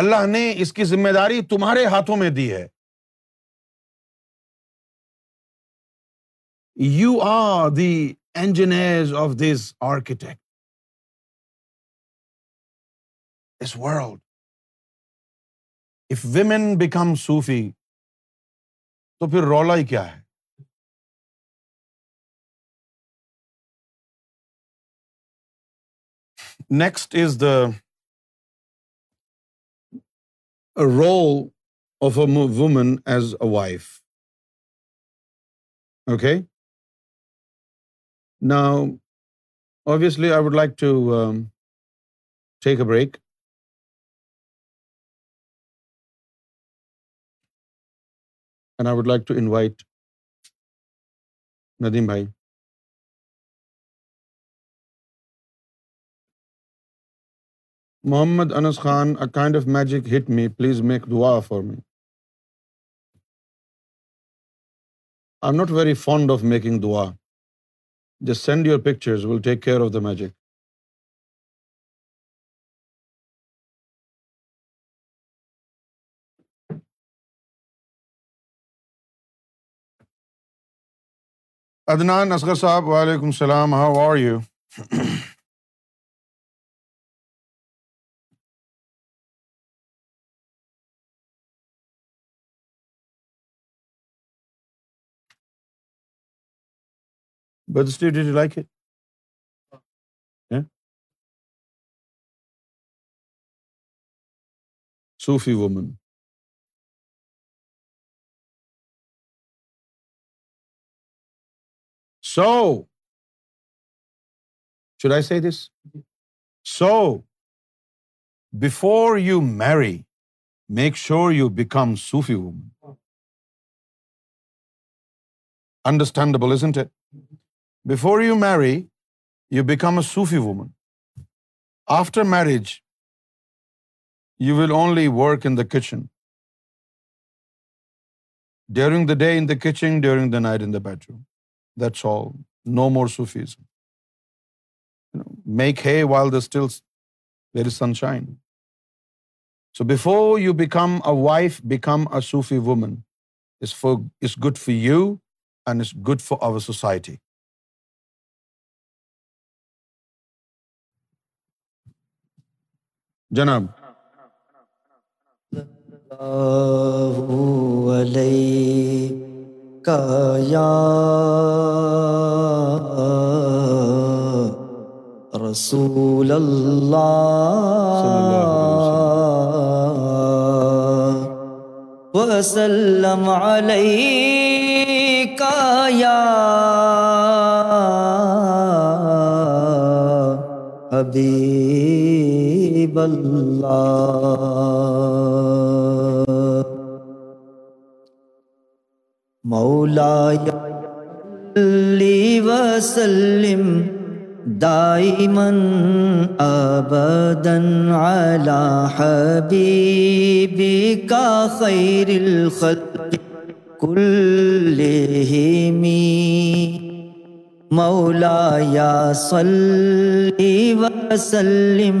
اللہ نے اس کی ذمہ داری تمہارے ہاتھوں میں دی ہے you are the engineer of this architect us world if women become Sufi تو پھر رولا ہی کیا ہے next is the role of a woman as a wife okay نا obviously I would like to take a break and I would like to invite Nadeem Bhai Muhammad Anas Khan a kind of magic hit me please make دعا for me I am not very fond of making دعا send your will take care of the magic Adnan Asghar Sahib وعلیکم السلام how are you July woman so before you marry make sure you become Sufi is it Before you marry, you become a Sufi woman. After marriage, you will only work in the kitchen. During the day in the kitchen, during the night in the bedroom. That's all. No more Sufism. You know, make hay while there is sunshine. So before you become a wife, become a Sufi woman. It's good for you and it's good for our society. جناب یا رسول اللہ وسلم علیکا یا حبیب مولایا وسلم دائ من ابدن لاہ be کا خیریل مولا کمی مولایا وسلم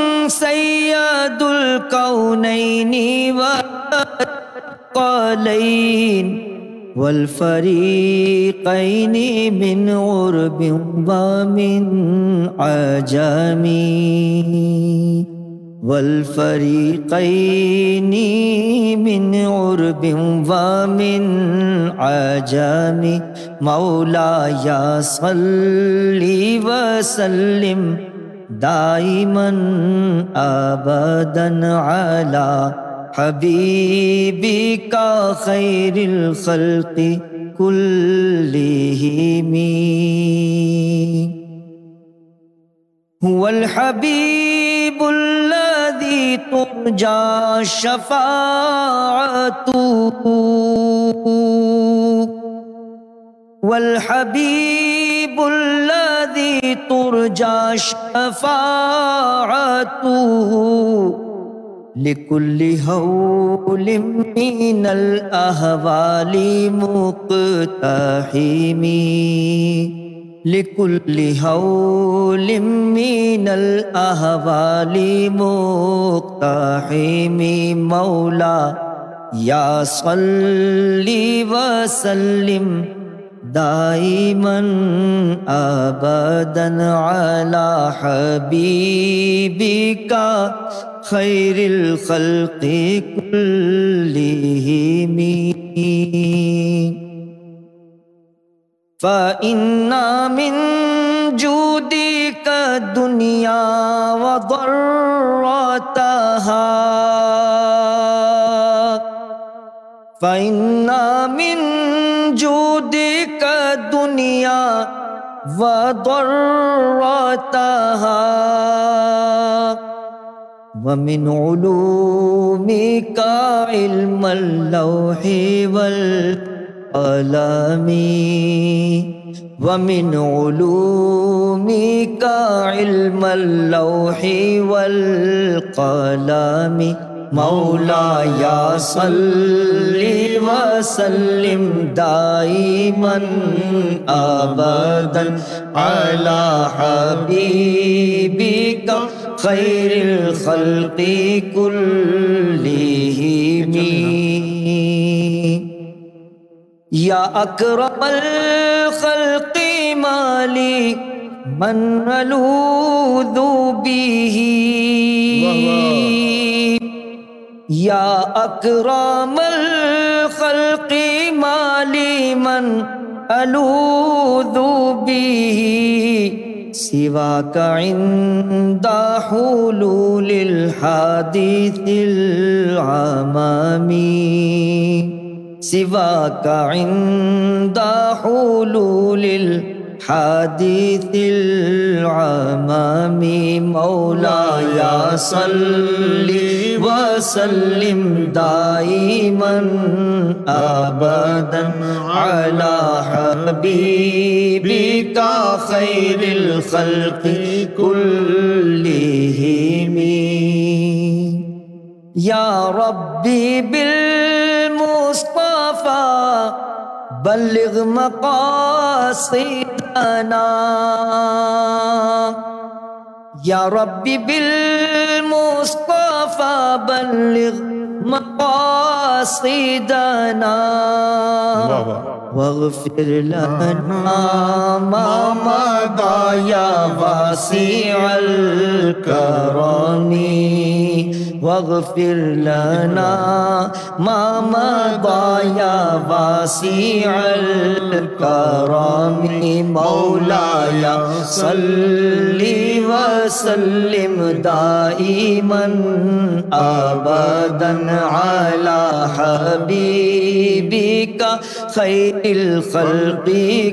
سید القونین والقالین والفریقین من عرب ومن عجامی والفریقین من عرب ومن عجامی مولا یا صلی وسلم مولا وسلم دائمن آبدن علا حبیبی کا خیر الخلق کلہم هو الحبیب الذي ترجا شفاعته والحبیب الذي ترجى شفاعته لكل هول من الأهوال مقتحم لكل هول من الأهوال مقتحم مولا يا صلي وسلم دائماً آباداً على حبيبك خير الخلق كلهم فإن من جودك دنيا وضرتها فإن من جودك دنیا و ومن علومك علم اللوح والقلم ومن علومك علم اللوح والقلم ومن علومك علم اللوح والقلم مولا یا صلی وسلم دائیمن آبدا علی حبیبکا خیر الخلق کلیہم یا اکرم الخلق مالی من علوذ بیہی واہ واہ یا اکرام الخلق مالی من الو دوبی شوا کائند داہول ہادیل آ می شائند داہول حدیث العمامی مولا یا صلی وسلم دائما ابدا على حبیبک خیر الخلق کلہم یا ربی بالمصطفی بلغ مقاصدنا یا ربی بالمصطفى بلغ مقاصدنا واغفر لنا ما مضى يا واسع الكرم واغفر لنا ما مضى يا واسع الكرم مولاي صل وسلم دائما ابدا على حبيبك خير الخلق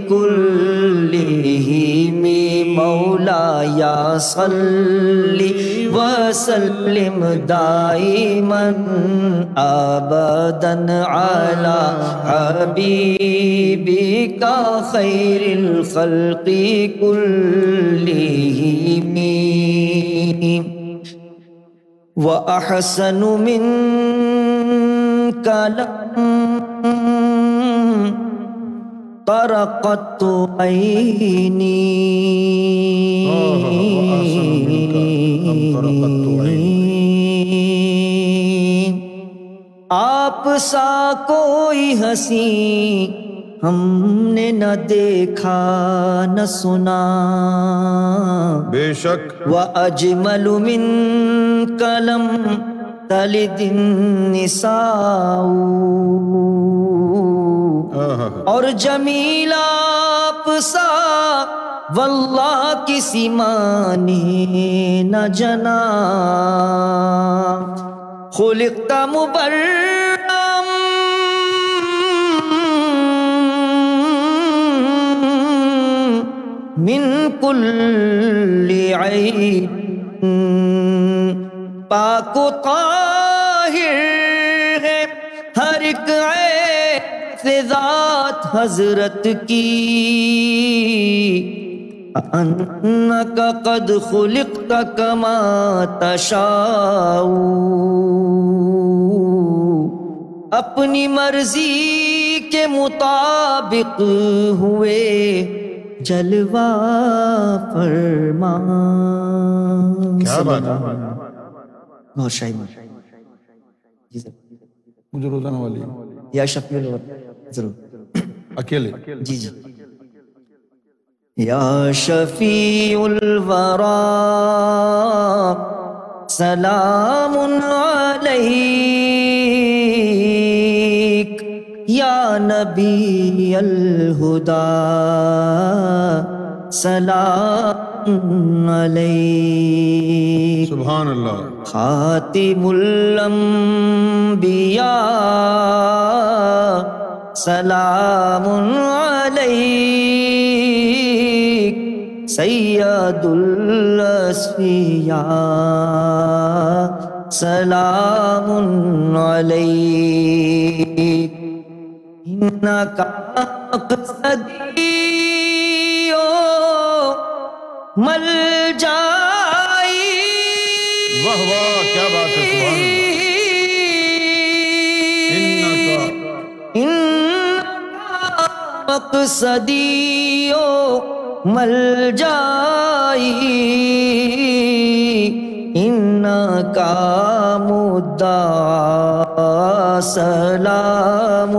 كلهم لی می مولا یا سلی و سلیم دائی من آبن آلہ ابی بی کا خیریل خلقی ترقت عی آپ سا کوئی حسین ہم نے نہ دیکھا نہ سنا بے شک و اجمل قَلَمْ تَلِدِ دن اور جمیل آپ سا واللہ کسی مانی نہ جنا خلقت مبرم من کل عیب پاک و طاق ذات حضرت کی انکا قد خلقتا کما تشاؤ اپنی مرضی کے مطابق ہوئے جلوہ فرما کیا بات بہت شاہی مجھے روزانہ والی یا شفیل روزانہ ضرور اکیلے جی جی یا شفیع الورا سلام علیک یا نبی الہدا سلام علیک سبحان اللہ خاتم الانبیاء سلام علیک سید الاسفیاء سلام علیک انکا مقصدیو مل جائی واہ واہ کیا بات ہے سبحان اللہ صدیو مل جائی ان کا مدعا سلام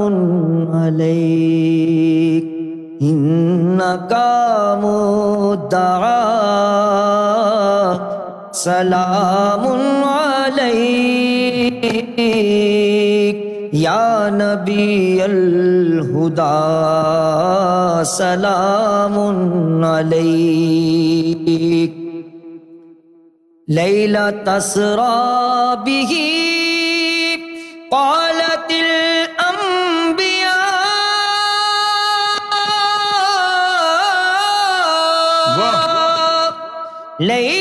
علیک ان کا مدعا سلام علیک یا نبی اللہ الہدا سلام علیک تسرا قالت الانبیاء ر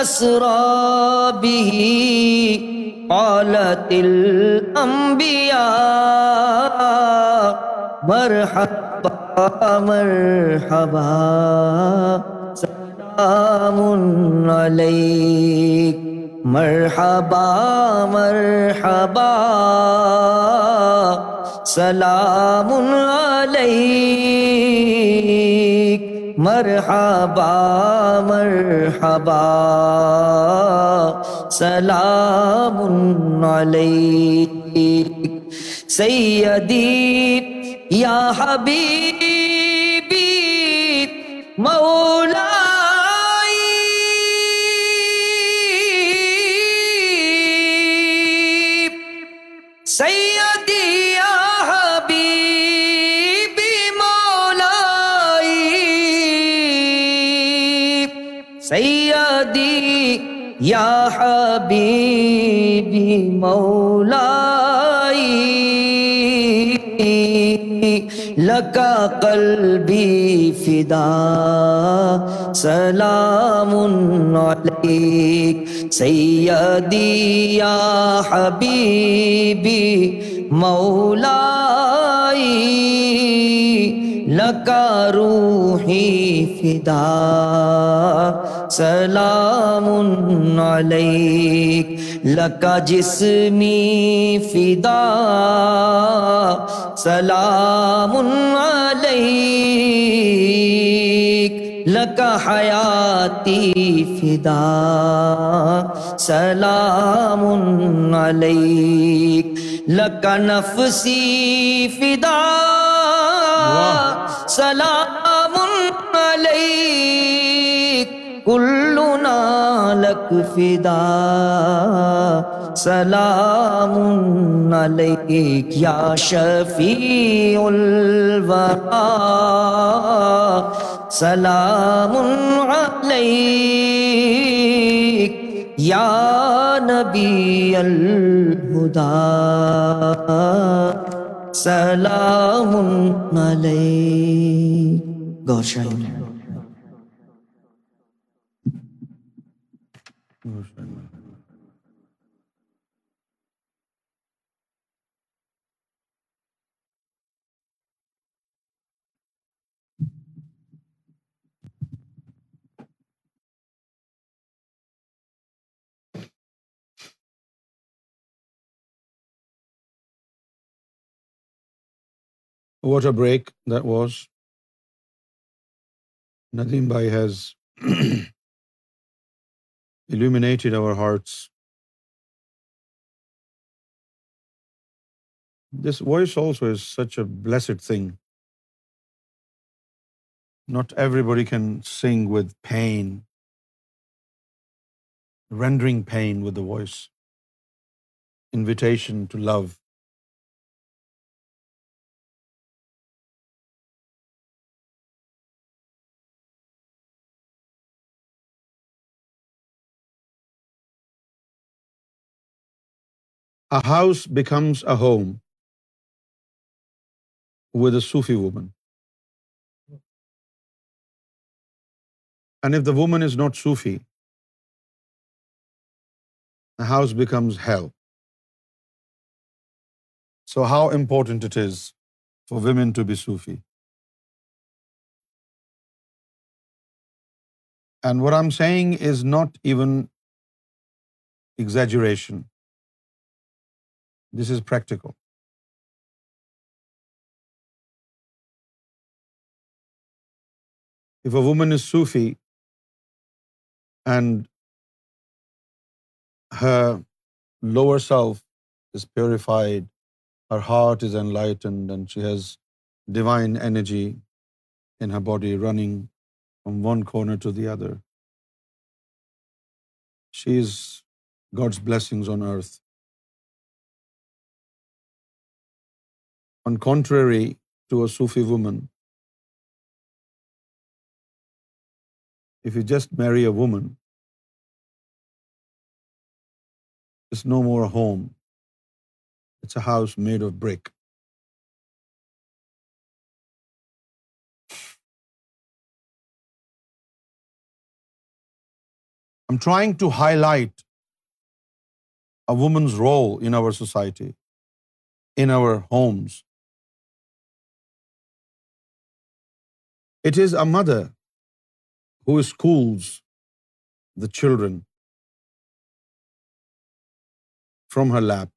أسرى به قالت الأنبياء مرحبا مرحبا سلام عليك مرحبا مرحبا سلام عليك مرحبا مرحبا سلام علیک سیدی یا حبیبی مولا یا حبیبی مولائی لکا قلبی فدا سلام علیک سیدی یا حبیبی مولائی لکا روحی فدا سلام علیک لکا جسمی فدا سلام علیک لکا حیاتی فدا سلام علیک لکا نفسی فدا سلام علیک ملئی فدا سلام علیک یا شفیع الورا سلام علیک یا نبی علا سلام ملے گوشن What a break that was. Nadeem Bhai has (clears throat) illuminated our hearts. This voice also is such a blessed thing. Not everybody can sing with pain, rendering pain with the voice. Invitation to love. A house becomes a home with a Sufi woman. And if the woman is not Sufi, the house becomes hell. So how important it is for women to be Sufi. And what I'm saying is not even exaggeration. This is practical. If a woman is Sufi and her lower self is purified, her heart is enlightened, and she has divine energy in her body running from one corner to the other, she is God's blessings on earth. and contrary to a Sufi woman. If you just marry a woman, it's no more a home. It's a house made of brick. I'm trying to highlight a woman's role in our society, in our homes, It is a mother who schools the children from her lap.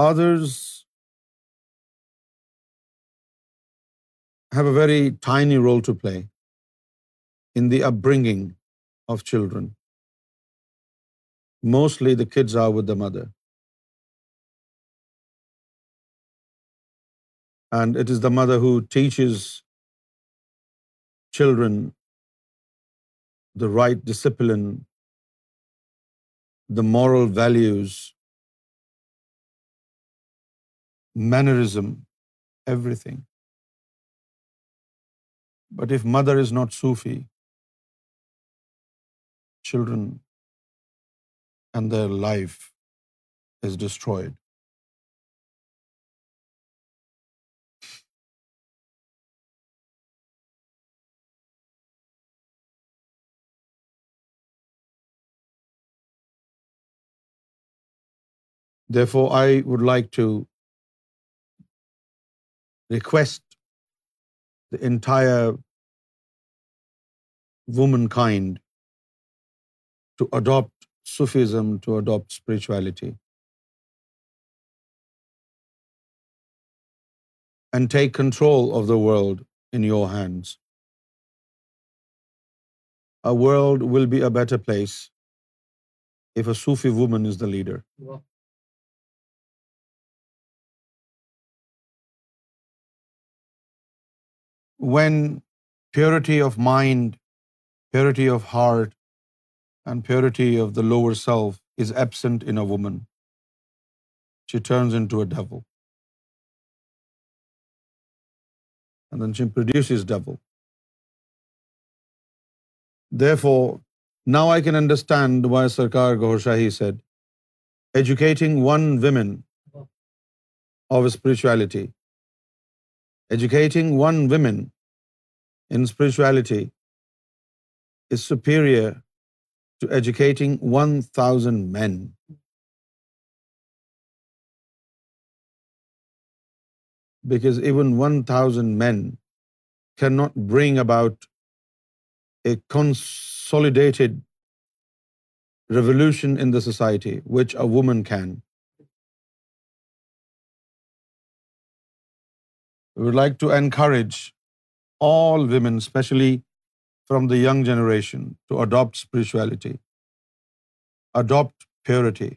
Fathers have a very tiny role to play in the upbringing of children. Mostly the kids are with the mother. And it is the mother who teaches children the right discipline, the moral values, mannerism, everything. But if mother is not Sufi, children and their life is destroyed. Therefore, I would like to request the entire womankind to adopt Sufism, to adopt spirituality, and take control of the world in your hands. Our world will be a better place if a Sufi woman is the leader. when purity of mind, purity of heart, and purity of the lower self is absent in a woman, she turns into a devil. And then she produces devil. Therefore, now I can understand why Sarkar Gaur Shahi said, educating one woman of spirituality Educating one woman in spirituality is superior to educating 1,000 men. Because even 1,000 men cannot bring about a consolidated revolution in the society, which a woman can. We would like to encourage all women, especially from the young generation, to adopt spirituality, adopt purity,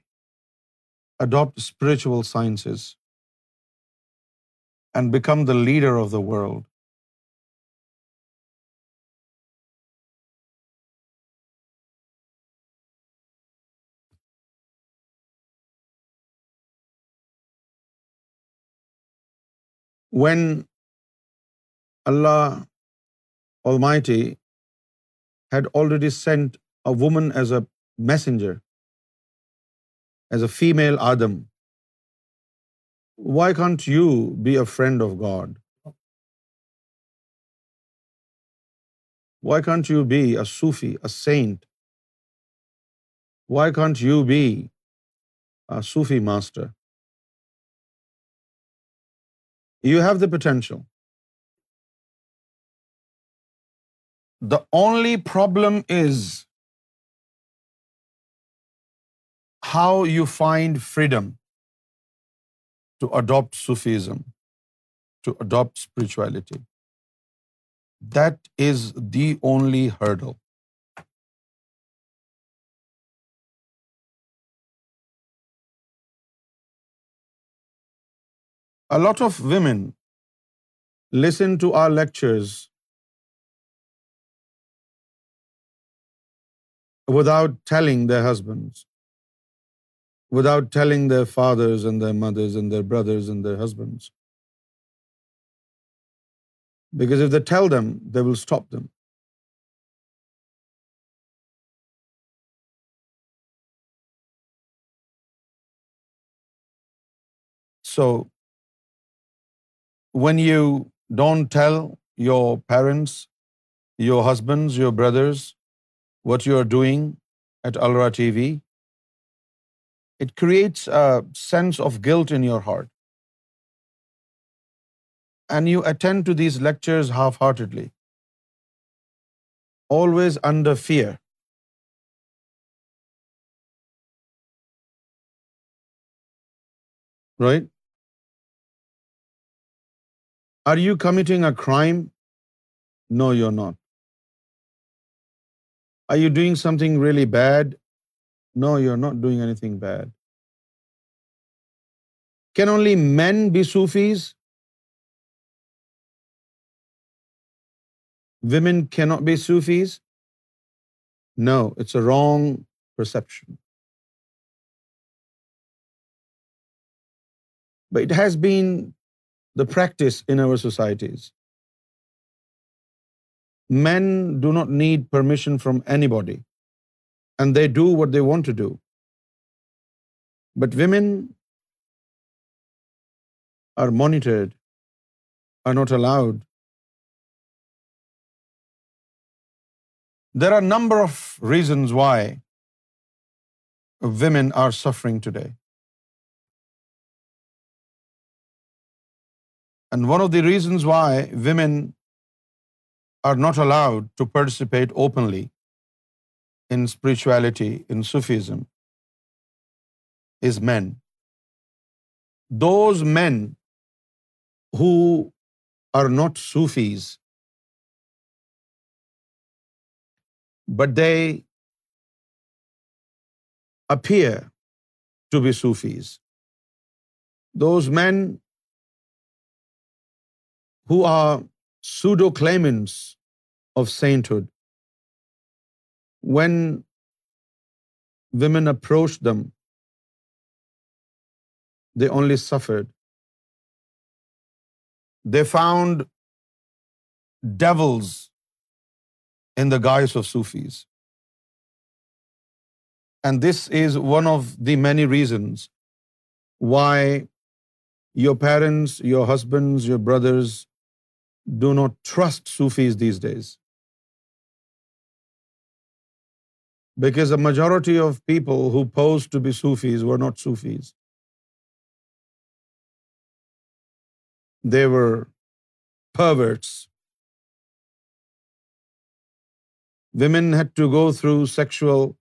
adopt spiritual sciences, and become the leader of the world When Allah Almighty had already sent a woman as a messenger, as a female Adam, why can't you be a friend of God? Why can't you be a Sufi, a saint? Why can't you be a Sufi master? You have the potential. The only problem is how you find freedom to adopt Sufism, to adopt spirituality. That is the only hurdle. A lot of women listen to our lectures without telling their husbands, without telling their fathers and their mothers and their brothers and their husbands. Because if they tell them, they will stop them. So when you don't tell your parents, your husbands, your brothers what you are doing at Al Ra TV, it creates a sense of guilt in your heart. And you attend to these lectures half-heartedly, always under fear. Right? Are you committing a crime? No, you're not. Are you doing something really bad? No, you're not doing anything bad. Can only men be Sufis? Women cannot be Sufis? No, it's a wrong perception. But it has been the practice in our societies. Men do not need permission from anybody, and they do what they want to do. But women are monitored, are not allowed. There are a number of reasons why women are suffering today. And one of the reasons why women are not allowed to participate openly in spirituality, in Sufism, is men. Those men who are not Sufis, but they appear to be Sufis, those men who are pseudo-claimants of sainthood, when women approached them, they only suffered. They found devils in the guise of Sufis. And this is one of the many reasons why your parents, your husbands, your brothers, do not trust Sufis these days. Because a majority of people who posed to be Sufis were not Sufis. They were perverts. Women had to go through sexual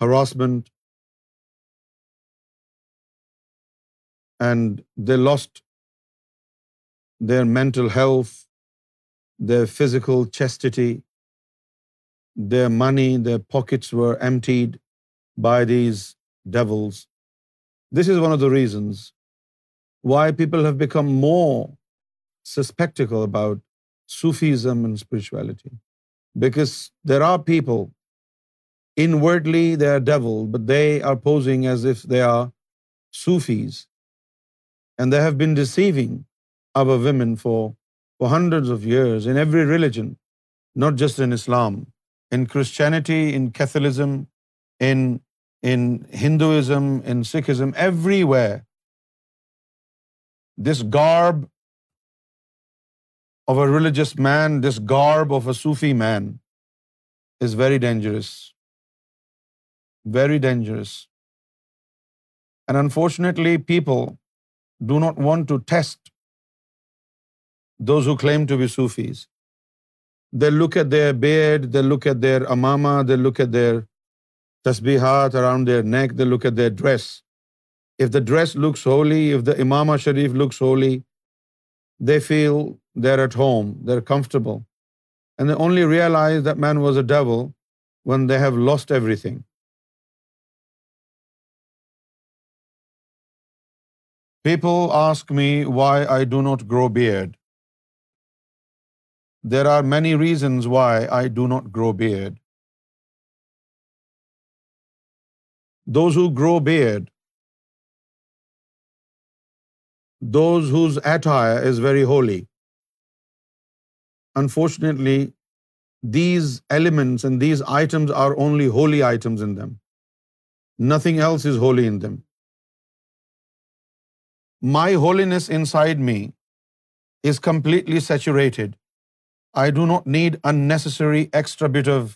harassment, and they lost their mental health their physical chastity, their money, their pockets were emptied by these devils. This is one of the reasons why people have become more suspectical about Sufism and spirituality. Because there are people, inwardly they are devil, but they are posing as if they are Sufis. And they have been deceiving our women for for hundreds of years in every religion, not just in Islam, in Christianity, in Catholicism, in Hinduism, in Sikhism, everywhere, this garb of a religious man, this garb of a Sufi man is very dangerous. Very dangerous. And unfortunately, people do not want to test those who claim to be Sufis, they look at their beard, they look at their amama, they look at their tasbihat around their neck, they look at their dress. If the dress looks holy, if the imama sharif looks holy, they feel they're at home, they're comfortable. And they only realize that man was a devil when they have lost everything. People ask me why I do not grow beard. There are many reasons why I do not grow beard. Those who grow beard, those whose attire is very holy. Unfortunately, these elements and these items are only holy items in them. Nothing else is holy in them. My holiness inside me is completely saturated I do not need unnecessary extra bit of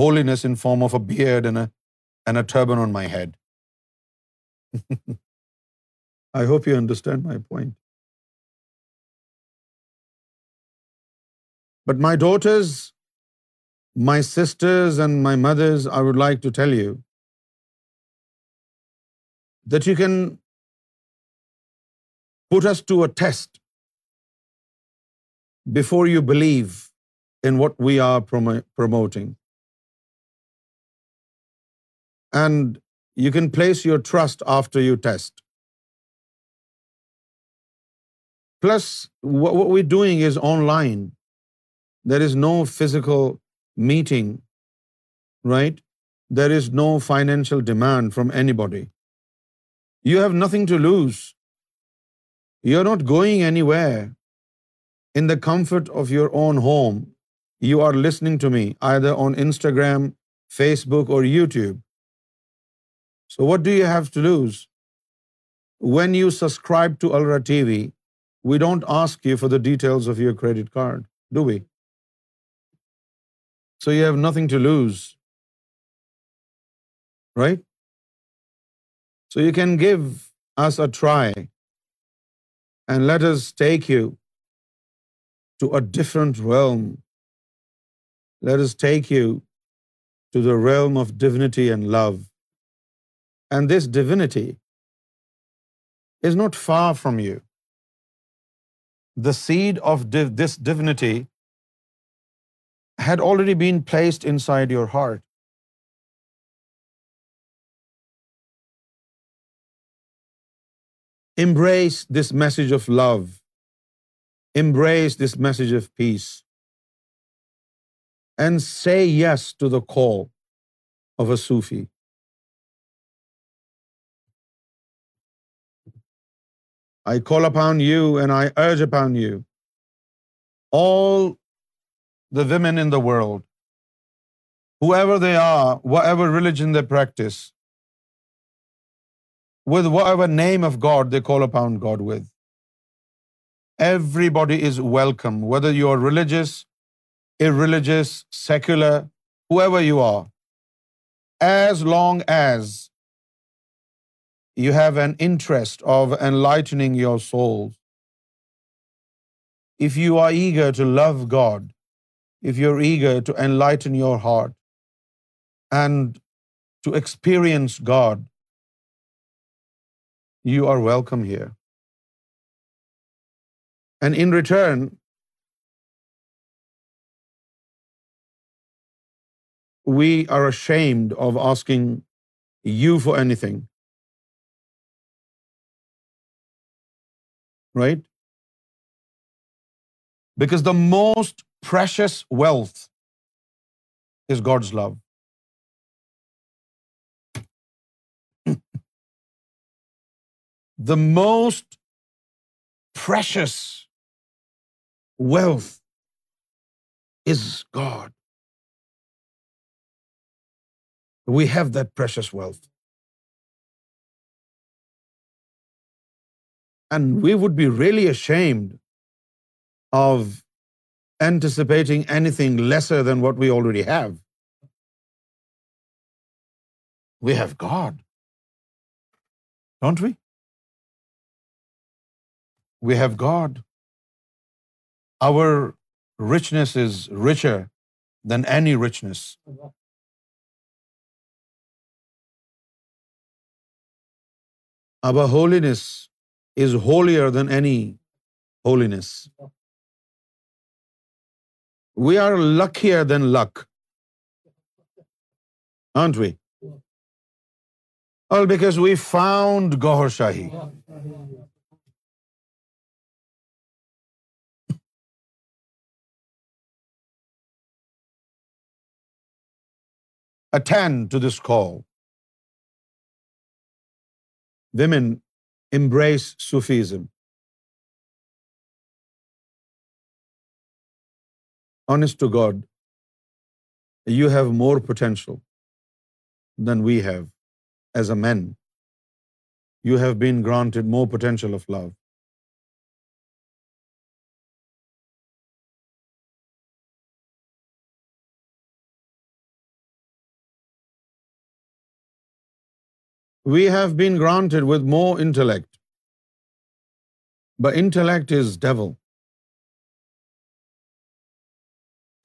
holiness in form of a beard and a turban on my head. (laughs) I hope you understand my point. But my daughters, my sisters and my mothers, I would like to tell you that you can put us to a test before you believe in what we are promoting. And you can place your trust after you test. Plus, what we're doing is online. There is no physical meeting, right? There is no financial demand from anybody. You have nothing to lose. You're not going anywhere in the comfort of your own home, you are listening to me either on Instagram, Facebook, or YouTube. So what do you have to lose? When you subscribe to Al Ra TV, we don't ask you for the details of your credit card, do we? So you have nothing to lose, right? So you can give us a try and let us take you to a different realm. Let us take you to the realm of divinity and love. And this divinity is not far from you. The seed of this divinity had already been placed inside your heart. Embrace this message of love. Embrace this message of peace and say yes to the call of a Sufi. I call upon you and I urge upon you, all the women in the world, whoever they are, whatever religion they practice, with whatever name of God they call upon God with, Everybody is welcome, whether you are religious, irreligious, secular, whoever you are. As long as you have an interest of enlightening your souls, if you are eager to love God, if you're eager to enlighten your heart and to experience God, you are welcome here. And in return, we are ashamed of asking you for anything. Right? Because the most precious wealth is God's love. (clears throat) The most precious Wealth is God. We have that precious wealth. And we would be really ashamed of anticipating anything lesser than what we already have. We have God, don't we? We have God. Is richer than any richness اب holiness is holier than any holiness we are luckier than luck haunt we because we found Gohar Shahi attend to this call. Women embrace Sufism. Honest to God, you have more potential than we have as a man. You have been granted more potential of love. We have been granted with more intellect but intellect is devil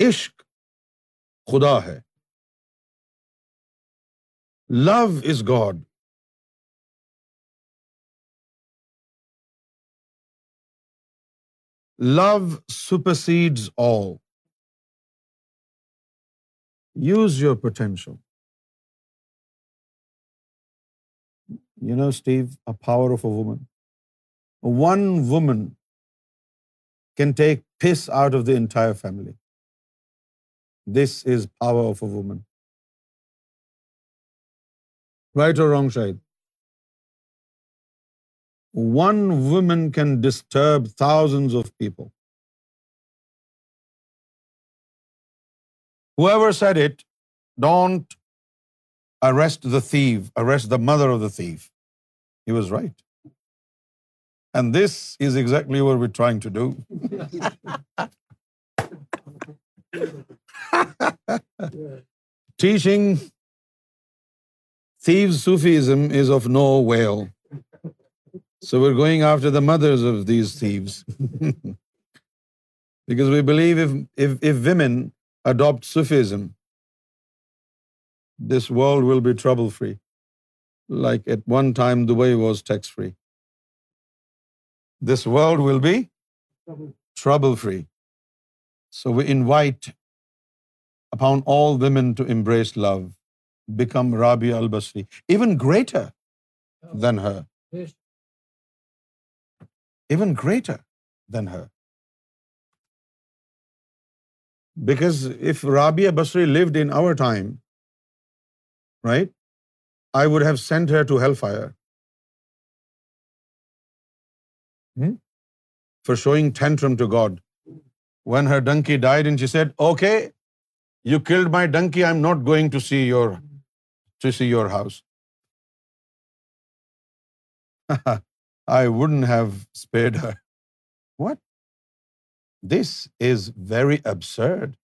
عشق خدا ہے love is God love supersedes all use your potential You know, Steve, a power of a woman. One woman can take piss out of the entire family. This is power of a woman. Right or wrong, Shahid? One woman can disturb thousands of people. Whoever said it, don't arrest the thief, arrest the mother of the thief. He was right. And this is exactly what we're trying to do. (laughs) Teaching thieves Sufism is of no avail. So we're going after the mothers of these thieves. (laughs) Because we believe if women adopt Sufism, this world will be trouble-free like at one time Dubai was tax-free. This world will be trouble-free. So we invite upon all women to embrace love, become Rabia al-Basri, even greater than her. Even greater than her. Because if Rabia Basri lived in our time, right, I would have sent her to hellfire hmm? for showing tantrum to God. When her donkey died and she said, "Okay, you killed my donkey. I'm not going to see your house." (laughs) I wouldn't have spared her. What? This is very absurd.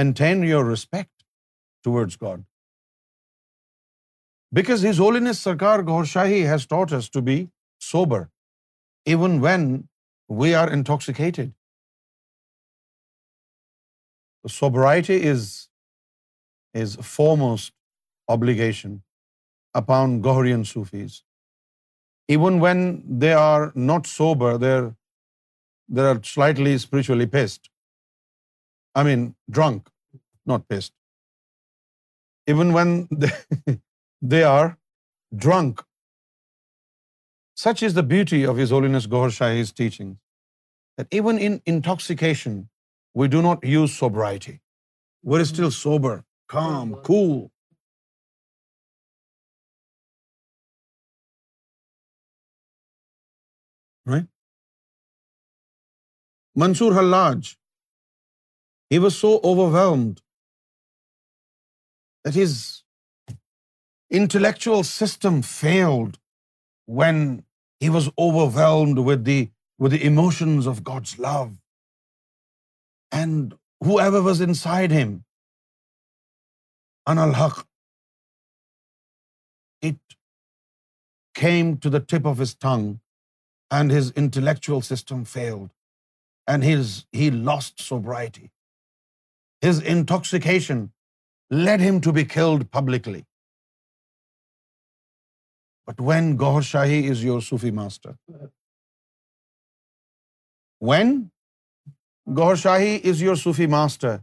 Maintain your respect towards God. Because His Holiness Sarkar Gaur Shahi has taught us to be sober, even when we are intoxicated. Sobriety is his foremost obligation upon Ghaurian Sufis. Even when they are not sober, they are slightly spiritually pissed. I mean, drunk, not pissed. Even when they (laughs) they are drunk such is the beauty of his holiness Gohar Shah is teaching even intoxication we do not use sobriety where is still sober کام کو Mansur Hallaj he was so overwhelmed that is intellectual system failed when he was overwhelmed with the emotions of God's love. And whoever was inside him, Anal Haq, it came to the tip of his tongue, and his intellectual system failed, and he lost sobriety. His intoxication led him to be killed publicly. But when Gohar Shahi is your Sufi master when Gohar Shahi is your Sufi master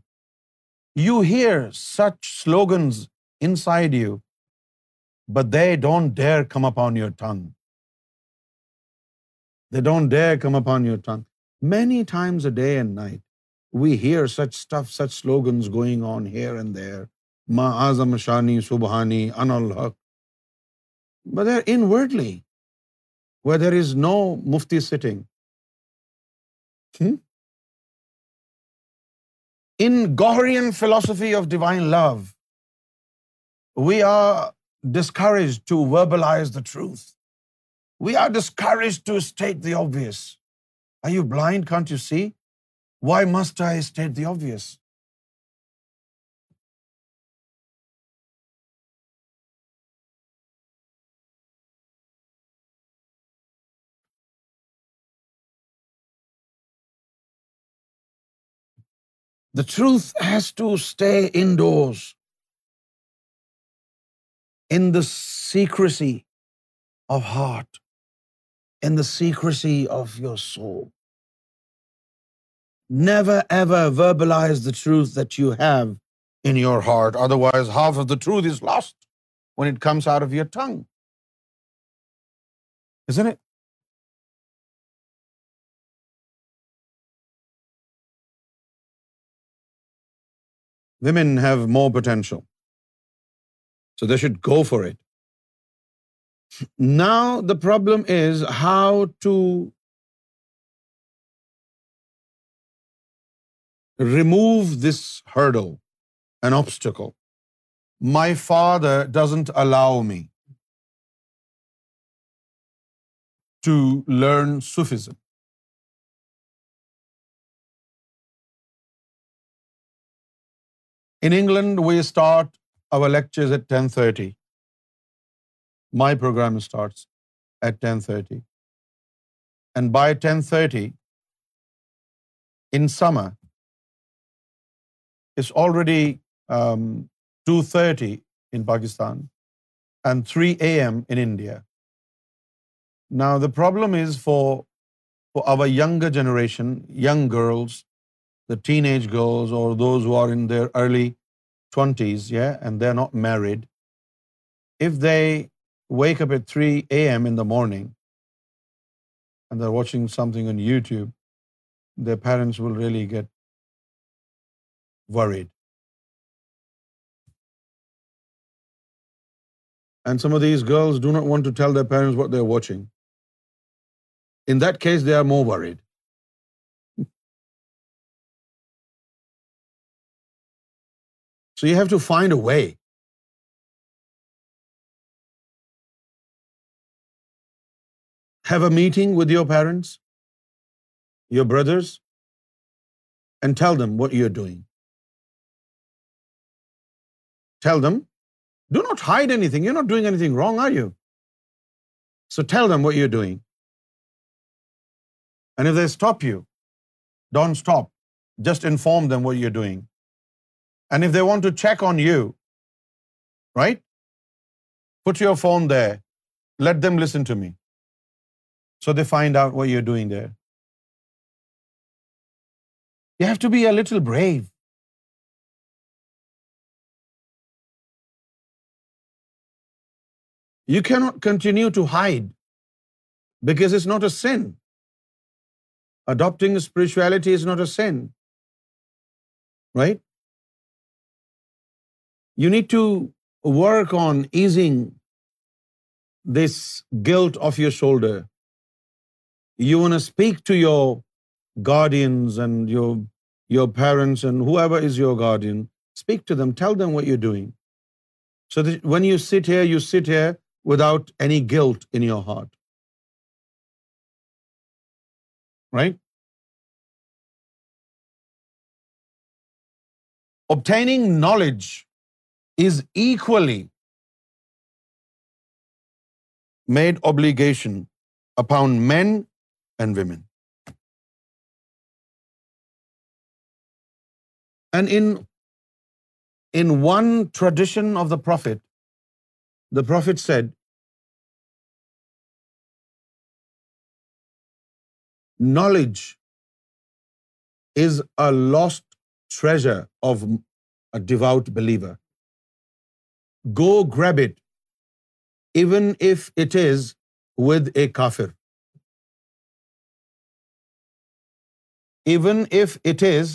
you hear such slogans inside you but they don't dare come up on your tongue they don't dare come up on your tongue many times a day and night we hear such stuff such slogans going on here and there ماں آزم شانی سبحانی ان الحق ودرڈلی whether is no Mufti sitting in Goharian philosophy of divine love we are discourage to verbalise the truth we are discourage to state the obvious I you blind can't you see why must I state the obvious The truth has to stay indoors, in the secrecy of heart, in the secrecy of your soul. Never ever verbalize the truth that you have in your heart. Otherwise, half of the truth is lost when it comes out of your tongue. Isn't it? women have more potential. So they should go for it. Now the problem is how to remove this hurdle, an obstacle. My father doesn't allow me to learn Sufism. In England, we start our lectures at 10:30. My program starts at 10:30. And by 10:30, in summer, it's already 2:30 um, in Pakistan and 3 a.m. in India. Now, the problem is for our younger generation, young girls, the teenage girls or those who are in their early 20s, and they're not married, if they wake up at 3 a.m. in the morning and they're watching something on YouTube, their parents will really get worried. And some of these girls do not want to tell their parents what they're watching. In that case, they are more worried. So you have to find a way. Have a meeting with your parents, your brothers, and tell them what you're doing. Tell them. Do not hide anything. You're not doing anything wrong, are you? So tell them what you're doing. And if they stop you, don't stop. Just inform them what you're doing. And if they want to check on you, right? Put your phone there. Let them listen to me. So they find out what you're doing there. You have to be a little brave. You cannot continue to hide because it's not a sin. Adopting spirituality is not a sin, right? You need to work on easing this guilt off your shoulder. You want to speak to your guardians and your parents and whoever is your guardian. Speak to them. Tell them what you're doing. So that when you sit here without any guilt in your heart. Right? Obtaining knowledge is equally made obligation upon men and women. And in one tradition of the Prophet said, knowledge is a lost treasure of a devout believer go grab it, even if it is with a kafir. Even if it is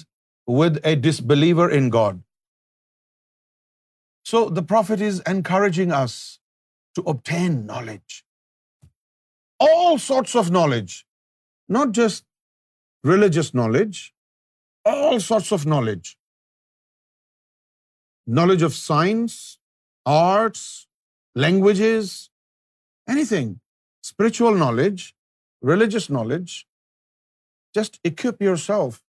with a disbeliever in God. So the Prophet is encouraging us to obtain knowledge. All sorts of knowledge, not just religious knowledge, all sorts of knowledge. Knowledge of science, arts, languages, anything. Spiritual knowledge, religious knowledge. Just equip yourself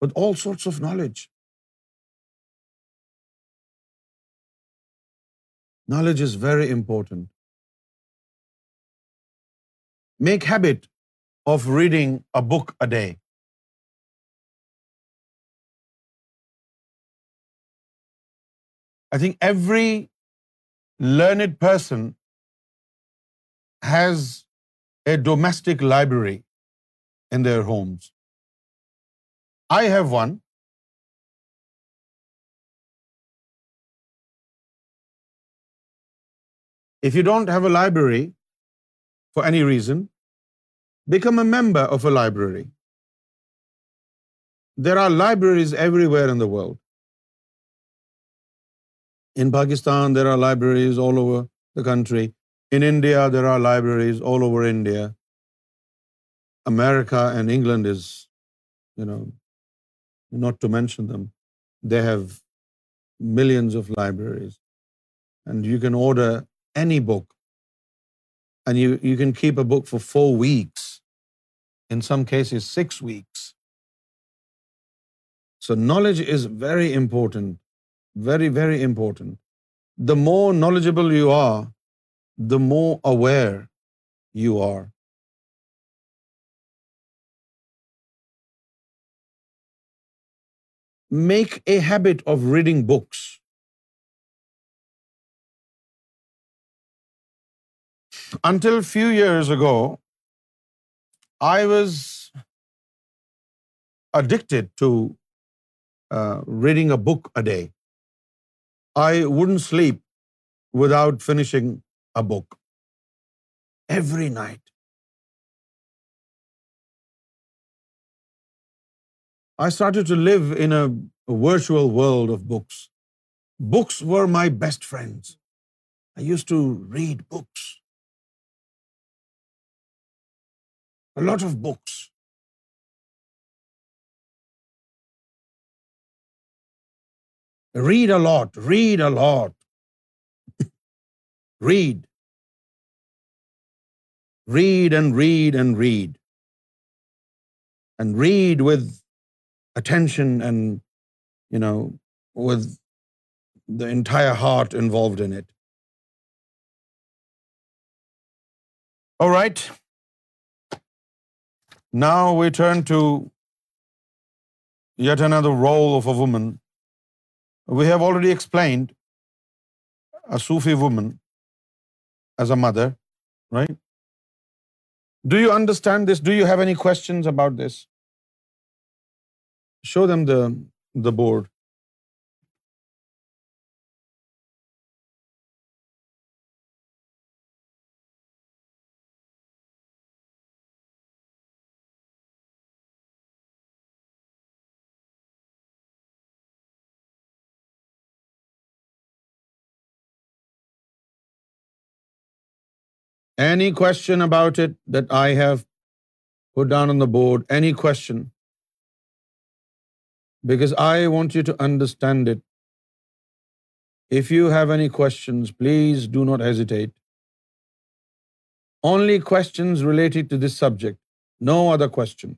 with all sorts of knowledge. Knowledge is very important. Make habit of reading a book a day. I think every learned person has a domestic library in their homes. I have one. If you don't have a library for any reason, become a member of a library. There are libraries everywhere in the world. In Pakistan, there are libraries all over the country. In India, there are libraries all over India. America and England is, not to mention them, they have millions of libraries. And you can order any book. And you can keep a book for 4 weeks. In some cases, 6 weeks. So knowledge is very important. Very, very important. The more knowledgeable you are, the more aware you are. Make a habit of reading books. Until a few years ago, I was addicted to uh, reading a book a day. I wouldn't sleep without finishing a book. Every night. I started to live in a virtual world of books. Books were my best friends. I used to read books. A lot of books. Read a lot, read a lot. (laughs) Read. Read and read and read. And read with attention and, you know, with the entire heart involved in it. All right. Now we turn to yet another role of a woman we have already explained a Sufi woman as a mother, right? Do you understand this? Do you have any questions about this? Show them the board. Any question about it that I have put down on the board? Any question? Because I want you to understand it. If you have any questions, please do not hesitate. Only questions related to this subject. No other questions.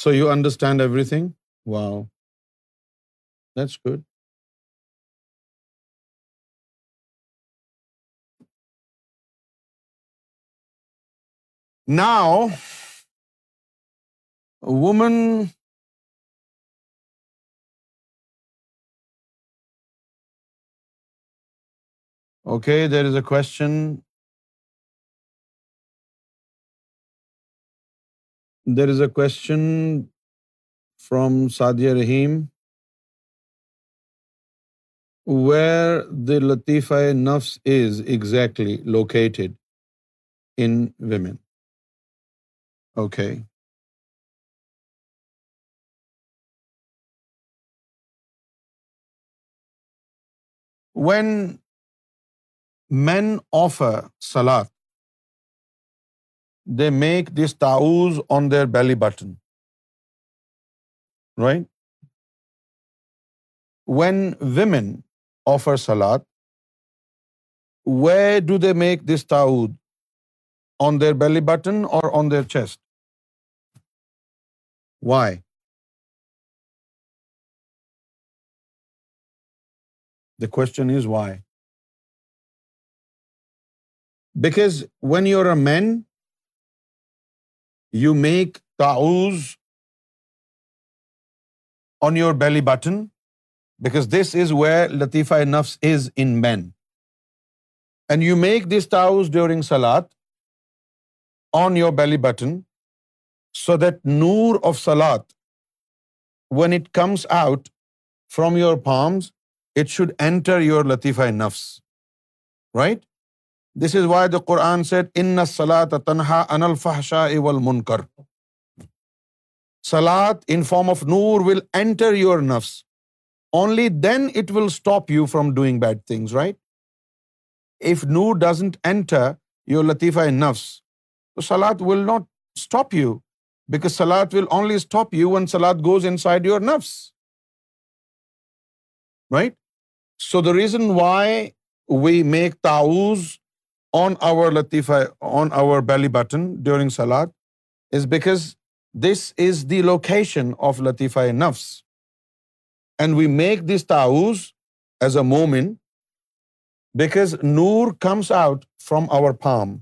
So you understand everything? Wow. That's good. Now, a woman there is a question there is a question from Sadia Rahim where the لطیفہ نفس is exactly located in women okay when men offer salad they make these taus on their belly button, right? When women offer salat, where do they make this ta'ud? On their belly button or on their chest? Why? The question is why? Because when you're a man, you make تاؤز on your belly button because this is where لطیفہ نفس is in men and you make this تاؤز during salad on your belly button so that Noor of salad when it comes out from your forearms it should enter your لطیفہ نفس right this is why the Quran said ان سلا تنہا ان الفحشا اول منکر سلاد in form of Noor will enter your نفس only then it will stop you from doing bad things right if noor doesn't enter your latifa ان نفس تو salat will not stop you because salat will only stop you when salat goes inside your nafs right so the reason why we make تاؤز on our latifa on our belly button during salat is because this is the location of latifa nafs and we make this تاؤز as a مومن because Noor comes out from our forearm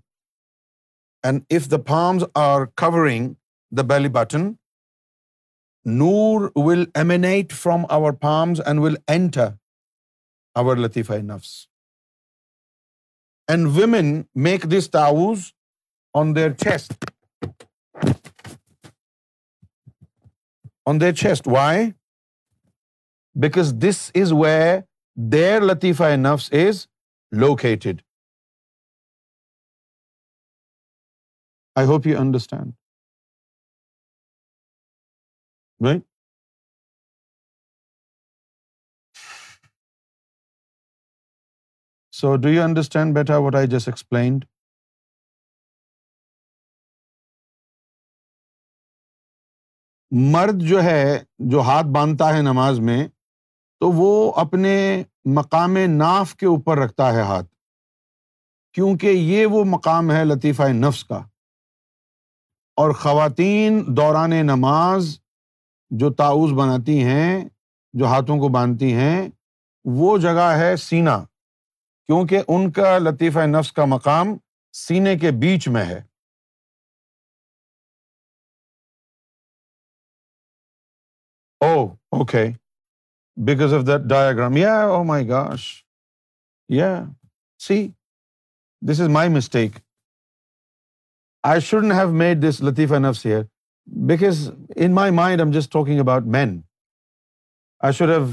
and if the forearms are covering the belly button Noor will emanate from our forearms and will enter our لطیفہ نفس and women make this تاؤز on their chest on their chest why because this is where their لطیفہ نفس is located I hope you understand right so do you understand beta what I just explained مرد جو ہے جو ہاتھ باندھتا ہے نماز میں تو وہ اپنے مقام ناف کے اوپر رکھتا ہے ہاتھ کیونکہ یہ وہ مقام ہے لطیفہ نفس کا اور خواتین دوران نماز جو تاؤز بناتی ہیں جو ہاتھوں کو باندھتی ہیں وہ جگہ ہے سینا کیونکہ ان کا لطیفہ نفس کا مقام سینے کے بیچ میں ہے او okay because of that diagram yeah oh my gosh yeah see this is my mistake I shouldn't have made this لطیفہ نفس here in my mind I'm just talking about men I should have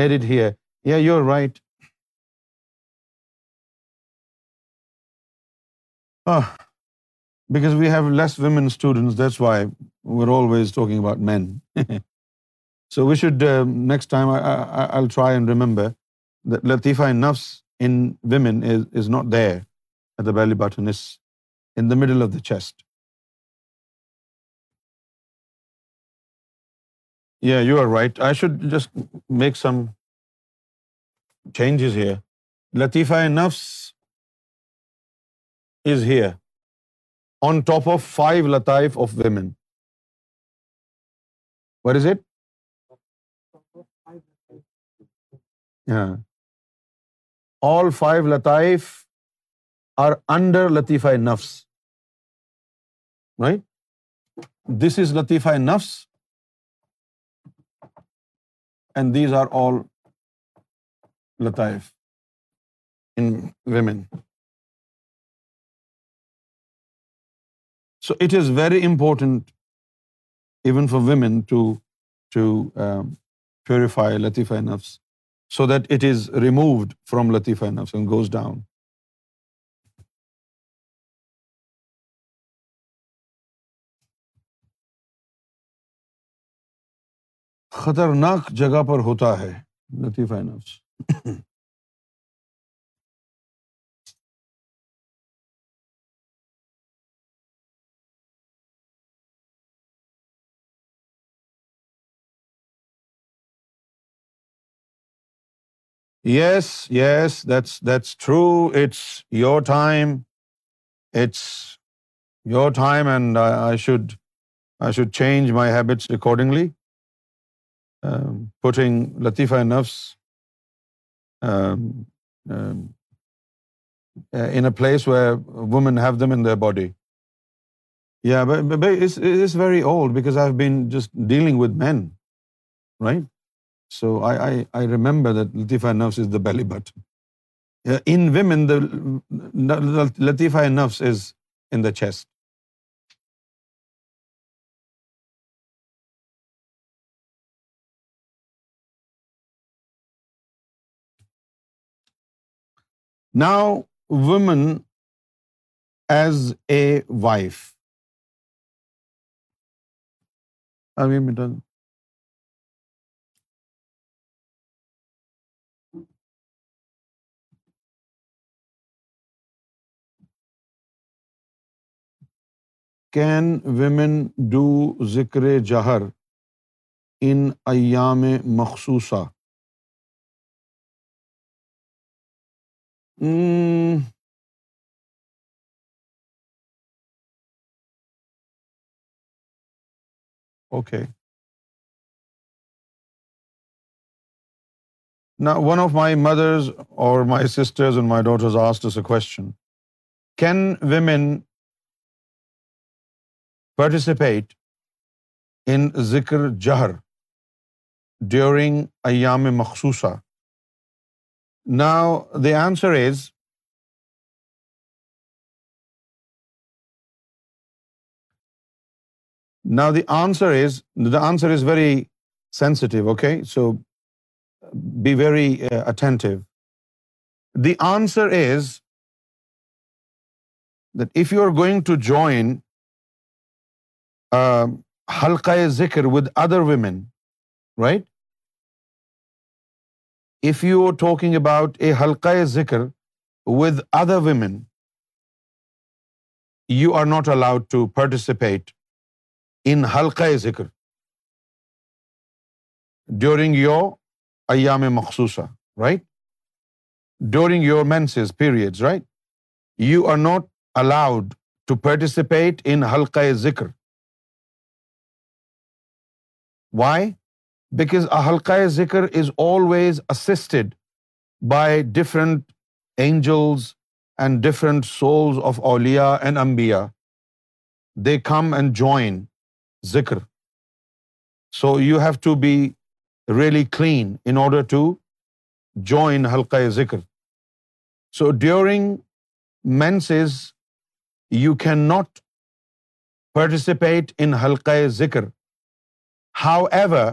merit here yeah you you're right because we have less women students that's why we are always talking about men so we should next time I try and remember لطیفہ ان نفس in women is not there at the belly button is in the middle of the chest yeah you are right I should just make some changes here لطیفہ نفس is here on top of five لطائف of women what is it all five لطائف are under لطیفہ نفس right this is لطیفہ نفس and these are all لطائف in women so it is very important even for women to to purify لطیفہ نفس so that it is removed from لطیفہ نفس and goes down خطرناک جگہ پر ہوتا ہے لطیفہ نفس (laughs) Yes, that's true. It's your time. It's your time, and I should change my habits accordingly. Um, putting Latifa Nafs um, um, uh, in a place where women have them in their body. Yeah, but it's very old because I've been just dealing with men, right? So I I remember that لطیفہ نفس از دا بیلی but in women the لطیفہ نفس is in the chest now woman as a wife ابھی meeting can women do ذکر جہر ان ایام مخصوصہ okay نا one of my mothers or my sisters and my daughters asked a question can women participate in ذکر جہر during ایام مخصوصہ now the answer is now the answer is the answer is very sensitive okay so be very attentive the answer is if you are going to join zikr with other women right if you talking about a halqa zikr with other women you are not allowed to participate in halqa zikr during your ayyam makhsusa makhsus right during your menses period right you are not allowed to participate in halqa zikr why because halqa zikr is always assisted by different angels and different souls of auliya and ambiya they come and join zikr so you have to be really clean in order to join halqa zikr so during menses as you can not participate in halqa zikr however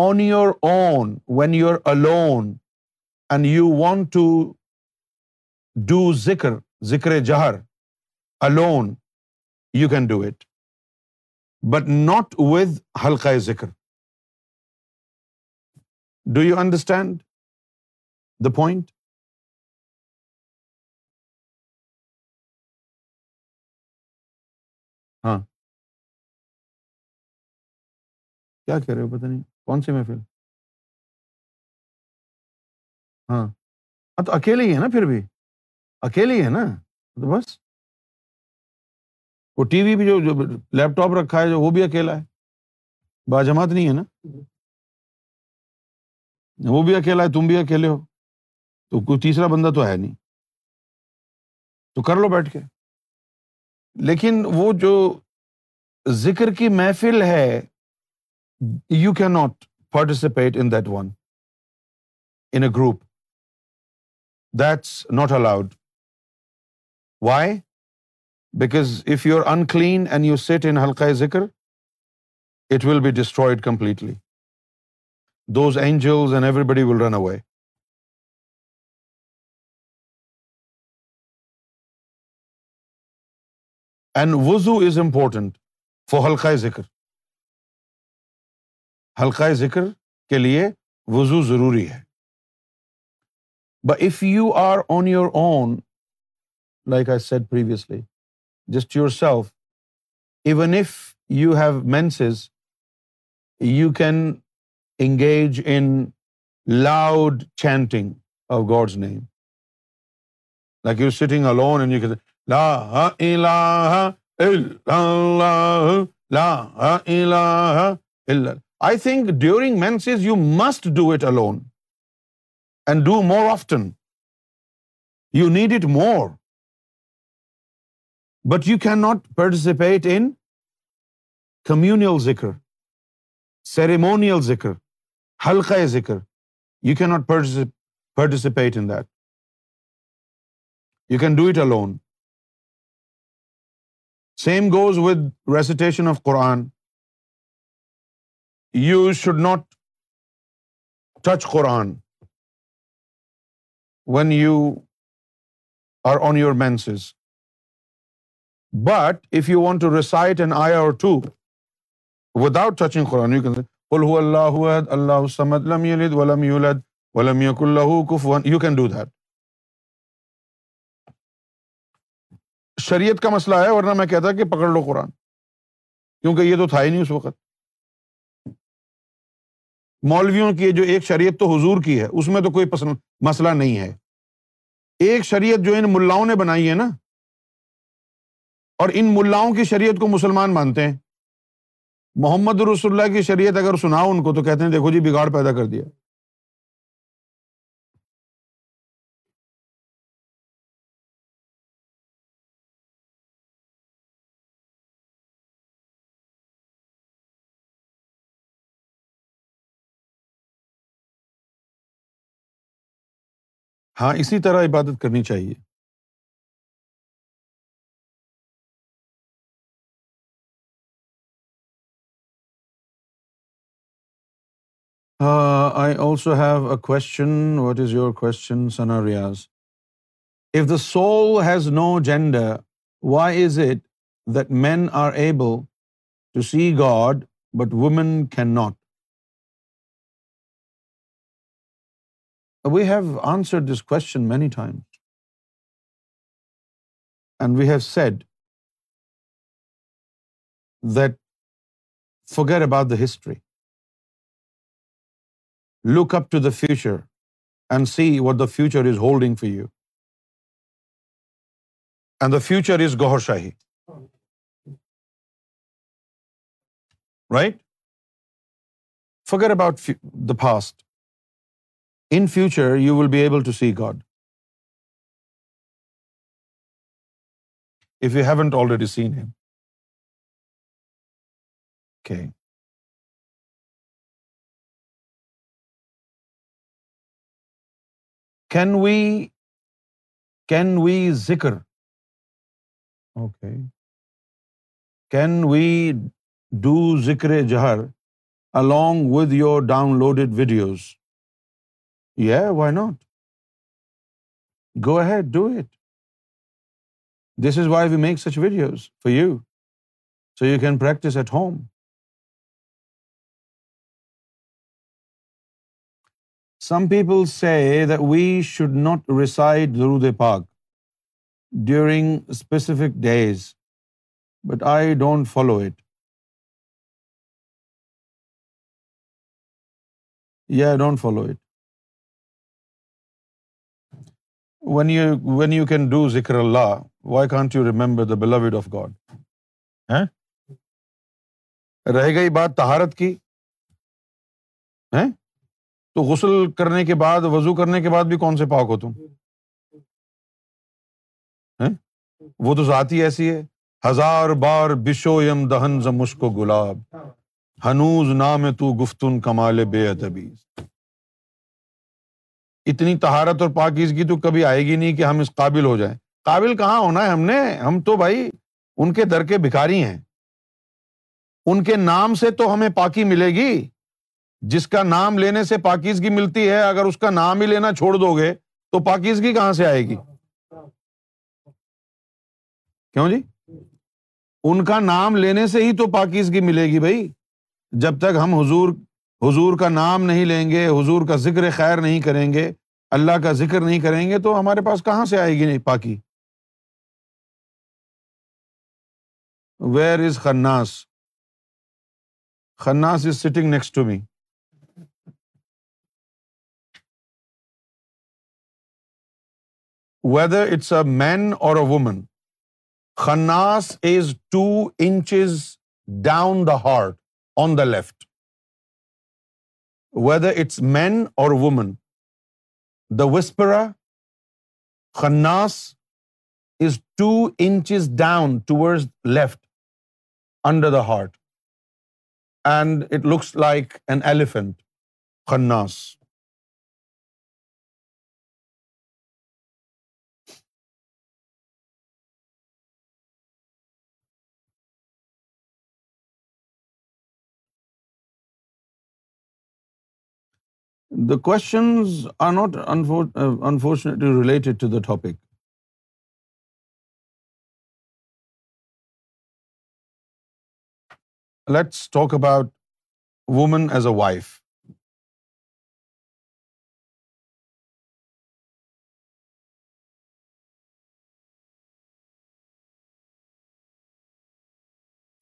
on your own when you alone and you want to do zikr zikr jahr alone you can do it but not with halqa zikr do you understand the point ہاں کیا کہہ رہے ہو پتا نہیں کون سی محفل ہاں۔, ہاں تو اکیلے ہی ہے نا پھر بھی اکیلے ہی ہے نا تو بس وہ ٹی وی بھی جو جو لیپ ٹاپ رکھا ہے جو وہ بھی اکیلا ہے باجماعت نہیں ہے نا وہ بھی اکیلا ہے تم بھی اکیلے ہو تو کوئی تیسرا بندہ تو ہے نہیں تو کر لو بیٹھ کے لیکن وہ جو ذکر کی محفل ہے you can not participate in that one in group that's not allowed why because if you are and you sit in halqa zikr it will be destroyed completely those angels and everybody will run away and وزو is important for ہلکا ذکر ذکر کے لیے وضو ضروری ہے if if you you you you you are on your your own like like I said previously just self even have menses can can engage in loud chanting of God's name and لا لا الا الا I think menses as you must do it alone and do more often you need it more but you can not participate in communal zikr ceremonial zikr halqa zikr you can not participate in that you can do it alone same goes with recitation of Quran you should not touch Quran when you are on your menses but if you want to recite and I are to without touching Quran الحو اللہ اللہ سمد لم یلد ولم یولد ولم یق اللہ کف one you can do that شریعت کا مسئلہ ہے ورنہ میں کہتا کہ پکڑ لو قرآن کیونکہ یہ تو تھا ہی نہیں اس وقت مولویوں کی جو ایک شریعت تو حضور کی ہے اس میں تو کوئی مسئلہ نہیں ہے ایک شریعت جو ان ملاؤں نے بنائی ہے نا اور ان ملاؤں کی شریعت کو مسلمان مانتے ہیں محمد رسول اللہ کی شریعت اگر سناؤ ان کو تو کہتے ہیں دیکھو جی بگاڑ پیدا کر دیا ہاں اسی طرح عبادت کرنی چاہیے I also have a question what is your question question Riaz if the soul has no gender why is it that men are able to see God but women can not We have answered this question many times. And we have said that forget about the history. Look up to the future and see what the future is holding for you. And the future is Gohar Shahi. Right? Forget about the past. In future you will be able to see God if you haven't already seen can we can we zikr okay can we do zikr jahr along with your downloaded videos Yeah, why not? Go ahead, do it. This is why we make such videos for you, so you can practice at home. Some people say that we should not recite Durood Pak during specific days, but I don't follow it. Yeah, I don't follow it. When you when you can do zikr Allah why can't you remember the beloved of God رہ گئی بات تہارت کی تو غسل کرنے کے بعد وضو کرنے کے بعد بھی کون سے پاک ہو تم وہ تو ذاتی ایسی ہے ہزار بار بشو یم دہن دہنسکو گلاب ہنوز نام تو گفتن کمال بے اتنی تہارت اور پاکیزگی تو کبھی آئے گی نہیں کہ ہم اس قابل ہو جائیں قابل کہاں ہونا ہے ہم نے ہم تو بھائی ان کے در کے بھکاری ہیں ان کے نام سے تو ہمیں پاکی ملے گی جس کا نام لینے سے پاکیزگی ملتی ہے اگر اس کا نام ہی لینا چھوڑ دو گے تو پاکیزگی کہاں سے آئے گی کیوں جی ان کا نام لینے سے ہی تو پاکیزگی ملے گی بھائی جب تک ہم حضور حضور کا نام نہیں لیں گے حضور کا ذکر خیر نہیں کریں گے اللہ کا ذکر نہیں کریں گے تو ہمارے پاس کہاں سے آئے گی نہیں پاکی where is Khannas Khannas is sitting next to me whether it's a man or a woman Khannas is two inches down the heart on the left whether it's man or woman the whisperer Khannas is two inches down toward left under the heart and it looks like an elephant Khannas The questions are not uh, unfortunately related to the topic. Let's talk about woman as a wife.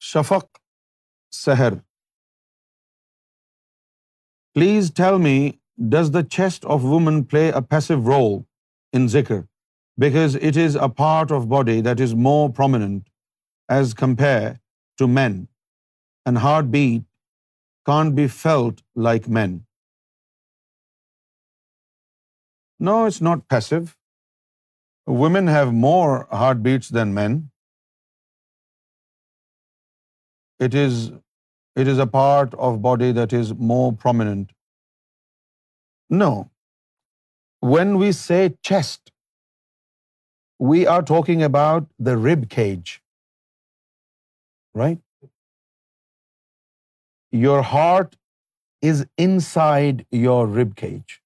Shafaq Seher. Please tell me does the chest of woman play a passive role in zikr? Because it is a part of body that is more prominent as compared to men, and heartbeat can't be felt like men. No, it's not passive. Women have more heartbeats than men. It is a part of body that is more prominent no. When we say chest, we are talking about the rib cage, right? Your heart is inside your rib cage.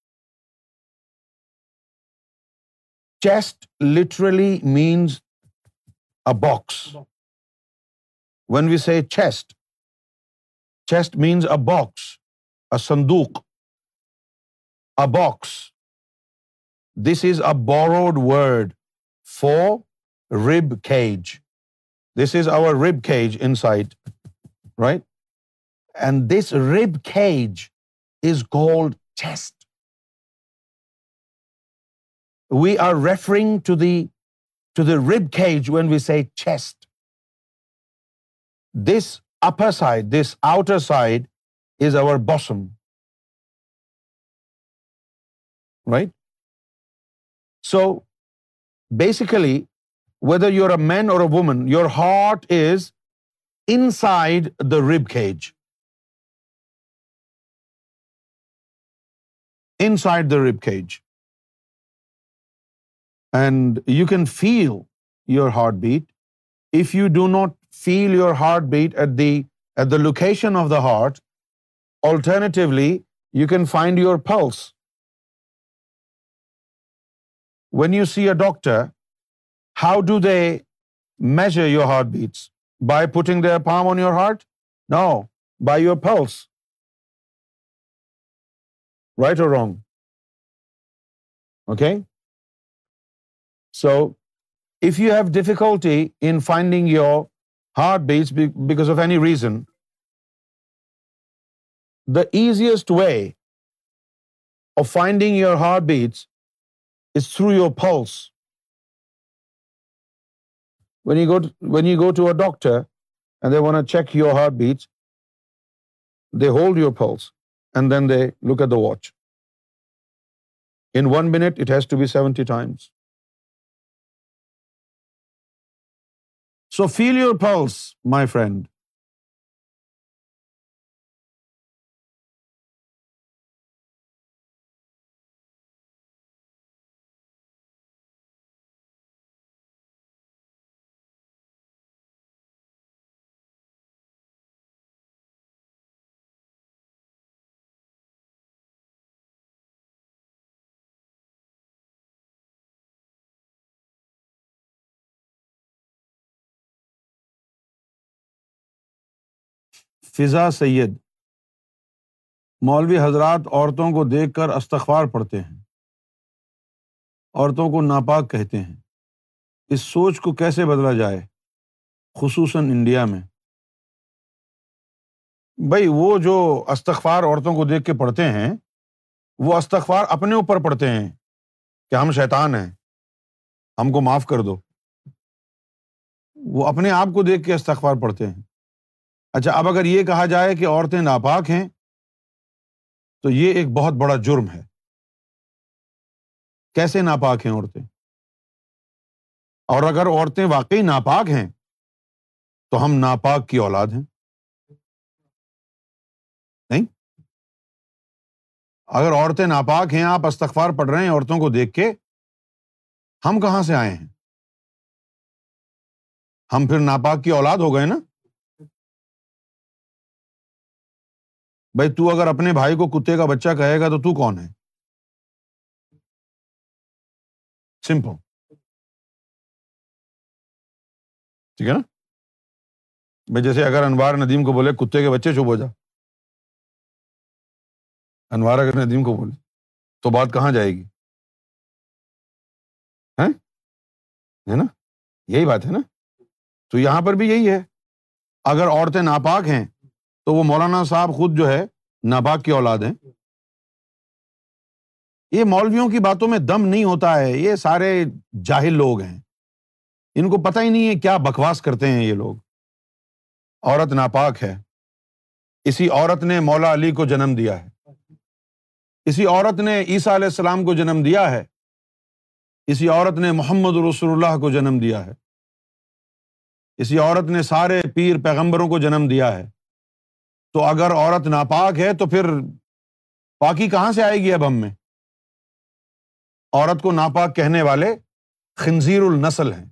Chest literally means a box. When we say chest, chest means a box, a sanduq a box. This is a borrowed word for rib cage. This is our rib cage inside, right? And this rib cage is called chest. We are referring to the rib cage when we say chest. This upper side, this outer side is our bosom right? So basically, whether you're a man or a woman, your heart is inside the rib cage. Inside the rib cage. And you can feel your heartbeat. If you do not feel your heartbeat at the location of the heart, alternatively, you can find your pulse. When you see a doctor, how do they measure your heartbeats? By putting their palm on your heart? No, by your pulse. Right or wrong? Okay? So, if you have difficulty in finding your heartbeats because of any reason, the easiest way of finding your heartbeats is through your pulse. When you go to a doctor and they want to check your heartbeat, they hold your pulse and then they look at the watch. In 1 minute, it has to be 70 times. So feel your pulse, my friend. Faza Syed مولوی حضرات عورتوں کو دیکھ کر استغفار پڑھتے ہیں عورتوں کو ناپاک کہتے ہیں اس سوچ کو کیسے بدلا جائے خصوصاً انڈیا میں بھائی وہ جو استغفار عورتوں کو دیکھ کے پڑھتے ہیں وہ استغفار اپنے اوپر پڑھتے ہیں کہ ہم شیطان ہیں ہم کو معاف کر دو وہ اپنے آپ کو دیکھ کے استغفار پڑھتے ہیں اچھا اب اگر یہ کہا جائے کہ عورتیں ناپاک ہیں تو یہ ایک بہت بڑا جرم ہے کیسے ناپاک ہیں عورتیں اور اگر عورتیں واقعی ناپاک ہیں تو ہم ناپاک کی اولاد ہیں نہیں اگر عورتیں ناپاک ہیں آپ استغفار پڑھ رہے ہیں عورتوں کو دیکھ کے ہم کہاں سے آئے ہیں ہم پھر ناپاک کی اولاد ہو گئے نا بھائی تو اگر اپنے بھائی کو کتے کا بچہ کہے گا تو تو کون ہے سمپل ٹھیک ہے نا بھائی جیسے اگر انوار ندیم کو بولے کتے کے بچے چپ ہو جا انوار اگر ندیم کو بولے تو بات کہاں جائے گی ہے نا یہی بات ہے نا تو یہاں پر بھی یہی ہے اگر عورتیں ناپاک ہیں تو وہ مولانا صاحب خود جو ہے ناباک کی اولاد ہیں یہ مولویوں کی باتوں میں دم نہیں ہوتا ہے یہ سارے جاہل لوگ ہیں ان کو پتہ ہی نہیں ہے کیا بکواس کرتے ہیں یہ لوگ عورت ناپاک ہے اسی عورت نے مولا علی کو جنم دیا ہے اسی عورت نے عیسیٰ علیہ السلام کو جنم دیا ہے اسی عورت نے محمد رسول اللہ کو جنم دیا ہے اسی عورت نے سارے پیر پیغمبروں کو جنم دیا ہے تو اگر عورت ناپاک ہے تو پھر پاکی کہاں سے آئے گی اب ہم میں عورت کو ناپاک کہنے والے خنزیر النسل ہیں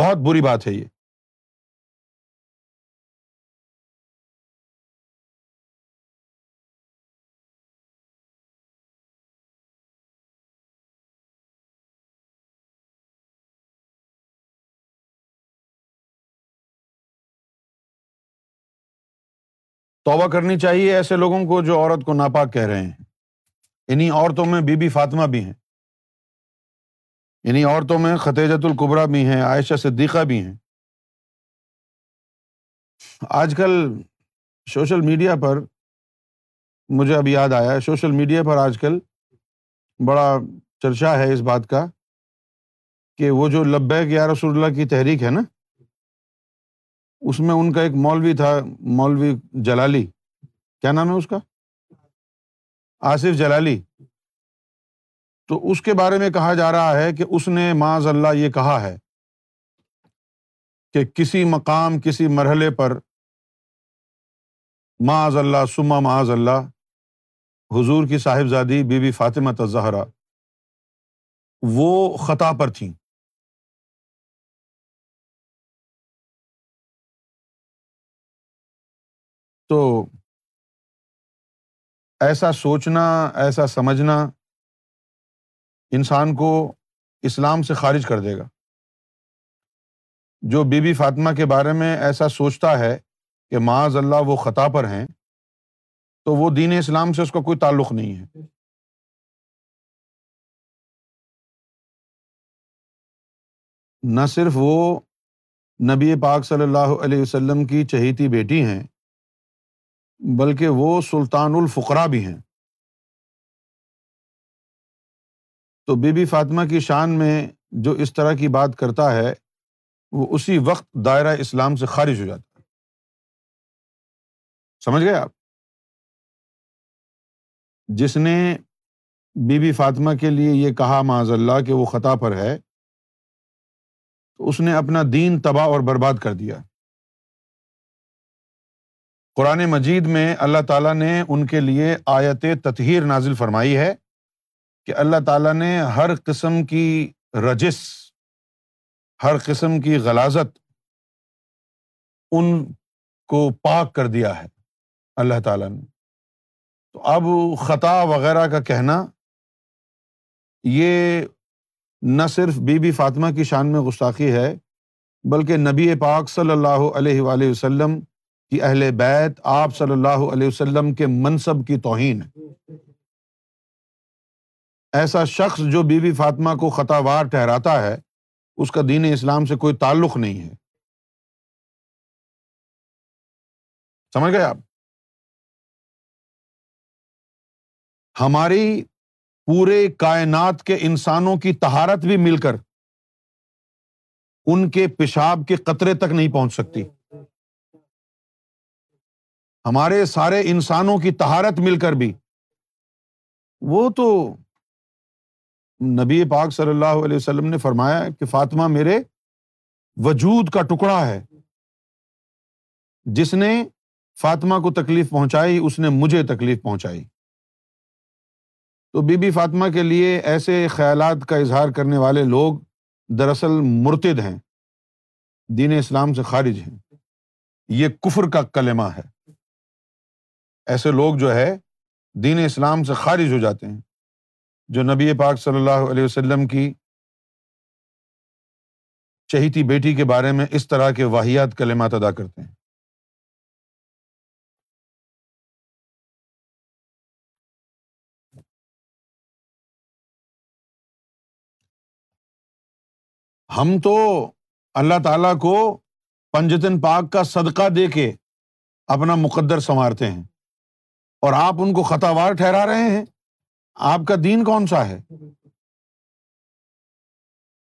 بہت بری بات ہے یہ توبہ کرنی چاہیے ایسے لوگوں کو جو عورت کو ناپاک کہہ رہے ہیں انہیں عورتوں میں بی بی فاطمہ بھی ہیں انہیں عورتوں میں خطیجت القبرا بھی ہیں عائشہ صدیقہ بھی ہیں آج کل سوشل میڈیا پر مجھے اب یاد آیا سوشل میڈیا پر آج کل بڑا چرچا ہے اس بات کا کہ وہ جو لبیک یا رسول اللہ کی تحریک ہے نا اس میں ان کا ایک مولوی تھا مولوی جلالی کیا نام ہے اس کا آصف جلالی تو اس کے بارے میں کہا جا رہا ہے کہ اس نے معاذ اللہ یہ کہا ہے کہ کسی مقام کسی مرحلے پر معاذ اللہ سما معاذ اللہ حضور کی صاحبزادی بی بی فاطمہ تزہرا وہ خطا پر تھیں تو ایسا سوچنا ایسا سمجھنا انسان کو اسلام سے خارج کر دے گا جو بی بی فاطمہ کے بارے میں ایسا سوچتا ہے کہ معاذ اللہ وہ خطا پر ہیں تو وہ دین اسلام سے اس کا کوئی تعلق نہیں ہے نہ صرف وہ نبی پاک صلی اللہ علیہ وسلم کی چہیتی بیٹی ہیں بلکہ وہ سلطان الفقرا بھی ہیں تو بی بی فاطمہ کی شان میں جو اس طرح کی بات کرتا ہے وہ اسی وقت دائرہ اسلام سے خارج ہو جاتا ہے سمجھ گئے آپ جس نے بی بی فاطمہ کے لیے یہ کہا اللہ کہ وہ خطا پر ہے تو اس نے اپنا دین تباہ اور برباد کر دیا قرآن مجید میں اللہ تعالیٰ نے ان کے لیے آیت تطہیر نازل فرمائی ہے کہ اللہ تعالیٰ نے ہر قسم کی رجس ہر قسم کی غلازت ان کو پاک کر دیا ہے اللہ تعالیٰ نے تو اب خطا وغیرہ کا کہنا یہ نہ صرف بی بی فاطمہ کی شان میں گستاخی ہے بلکہ نبی پاک صلی اللہ علیہ وََ وسلم کہ اہل بیت آپ صلی اللہ علیہ وسلم کے منصب کی توہین ہے ایسا شخص جو بی بی فاطمہ کو خطا وار ٹھہراتا ہے اس کا دین اسلام سے کوئی تعلق نہیں ہے سمجھ گئے آپ ہماری پورے کائنات کے انسانوں کی تہارت بھی مل کر ان کے پیشاب کے قطرے تک نہیں پہنچ سکتی ہمارے سارے انسانوں کی تہارت مل کر بھی وہ تو نبی پاک صلی اللہ علیہ وسلم نے فرمایا کہ فاطمہ میرے وجود کا ٹکڑا ہے جس نے فاطمہ کو تکلیف پہنچائی اس نے مجھے تکلیف پہنچائی تو بی بی فاطمہ کے لیے ایسے خیالات کا اظہار کرنے والے لوگ دراصل مرتد ہیں دین اسلام سے خارج ہیں یہ کفر کا کلمہ ہے ایسے لوگ جو ہے دین اسلام سے خارج ہو جاتے ہیں جو نبی پاک صلی اللہ علیہ وسلم کی چہیتی بیٹی کے بارے میں اس طرح کے واحیات کلمات ادا کرتے ہیں ہم تو اللہ تعالیٰ کو پنجتن پاک کا صدقہ دے کے اپنا مقدر سنوارتے ہیں اور آپ ان کو خطاوار ٹھہرا رہے ہیں آپ کا دین کون سا ہے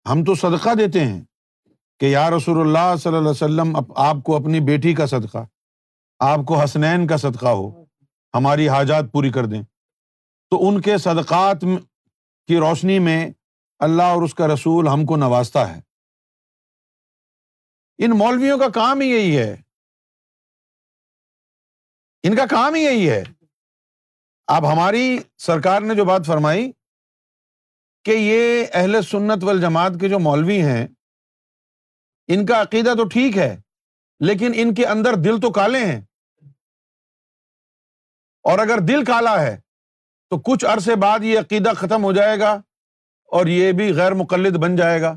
ہم تو صدقہ دیتے ہیں کہ یا رسول اللہ صلی اللہ علیہ وسلم آپ کو اپنی بیٹی کا صدقہ آپ کو حسنین کا صدقہ ہو ہماری حاجات پوری کر دیں تو ان کے صدقات کی روشنی میں اللہ اور اس کا رسول ہم کو نوازتا ہے ان مولویوں کا کام ہی یہی ہے ان کا کام ہی یہی ہے اب ہماری سرکار نے جو بات فرمائی کہ یہ اہل سنت وال جماعت کے جو مولوی ہیں ان کا عقیدہ تو ٹھیک ہے لیکن ان کے اندر دل تو کالے ہیں اور اگر دل کالا ہے تو کچھ عرصے بعد یہ عقیدہ ختم ہو جائے گا اور یہ بھی غیر مقلد بن جائے گا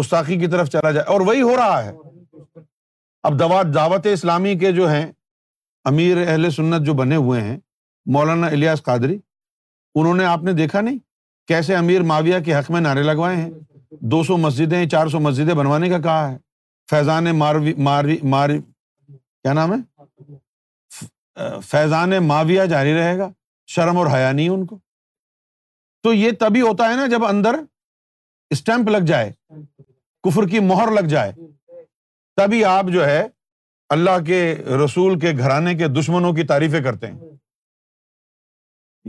گستاخی کی طرف چلا جائے اور وہی ہو رہا ہے اب دعوت دعوت اسلامی کے جو ہیں امیر اہل سنت جو بنے ہوئے ہیں مولانا الیاس قادری انہوں نے آپ نے دیکھا نہیں کیسے امیر معاویہ کے حق میں نعرے لگوائے ہیں دو سو مسجدیں چار سو مسجدیں بنوانے کا کہا ہے فیضان ماروی ماروی کیا نام ہے فیضان معاویہ جاری رہے گا شرم اور حیا نہیں ان کو تو یہ تبھی ہوتا ہے نا جب اندر اسٹمپ لگ جائے کفر کی مہر لگ جائے تبھی آپ جو ہے اللہ کے رسول کے گھرانے کے دشمنوں کی تعریفیں کرتے ہیں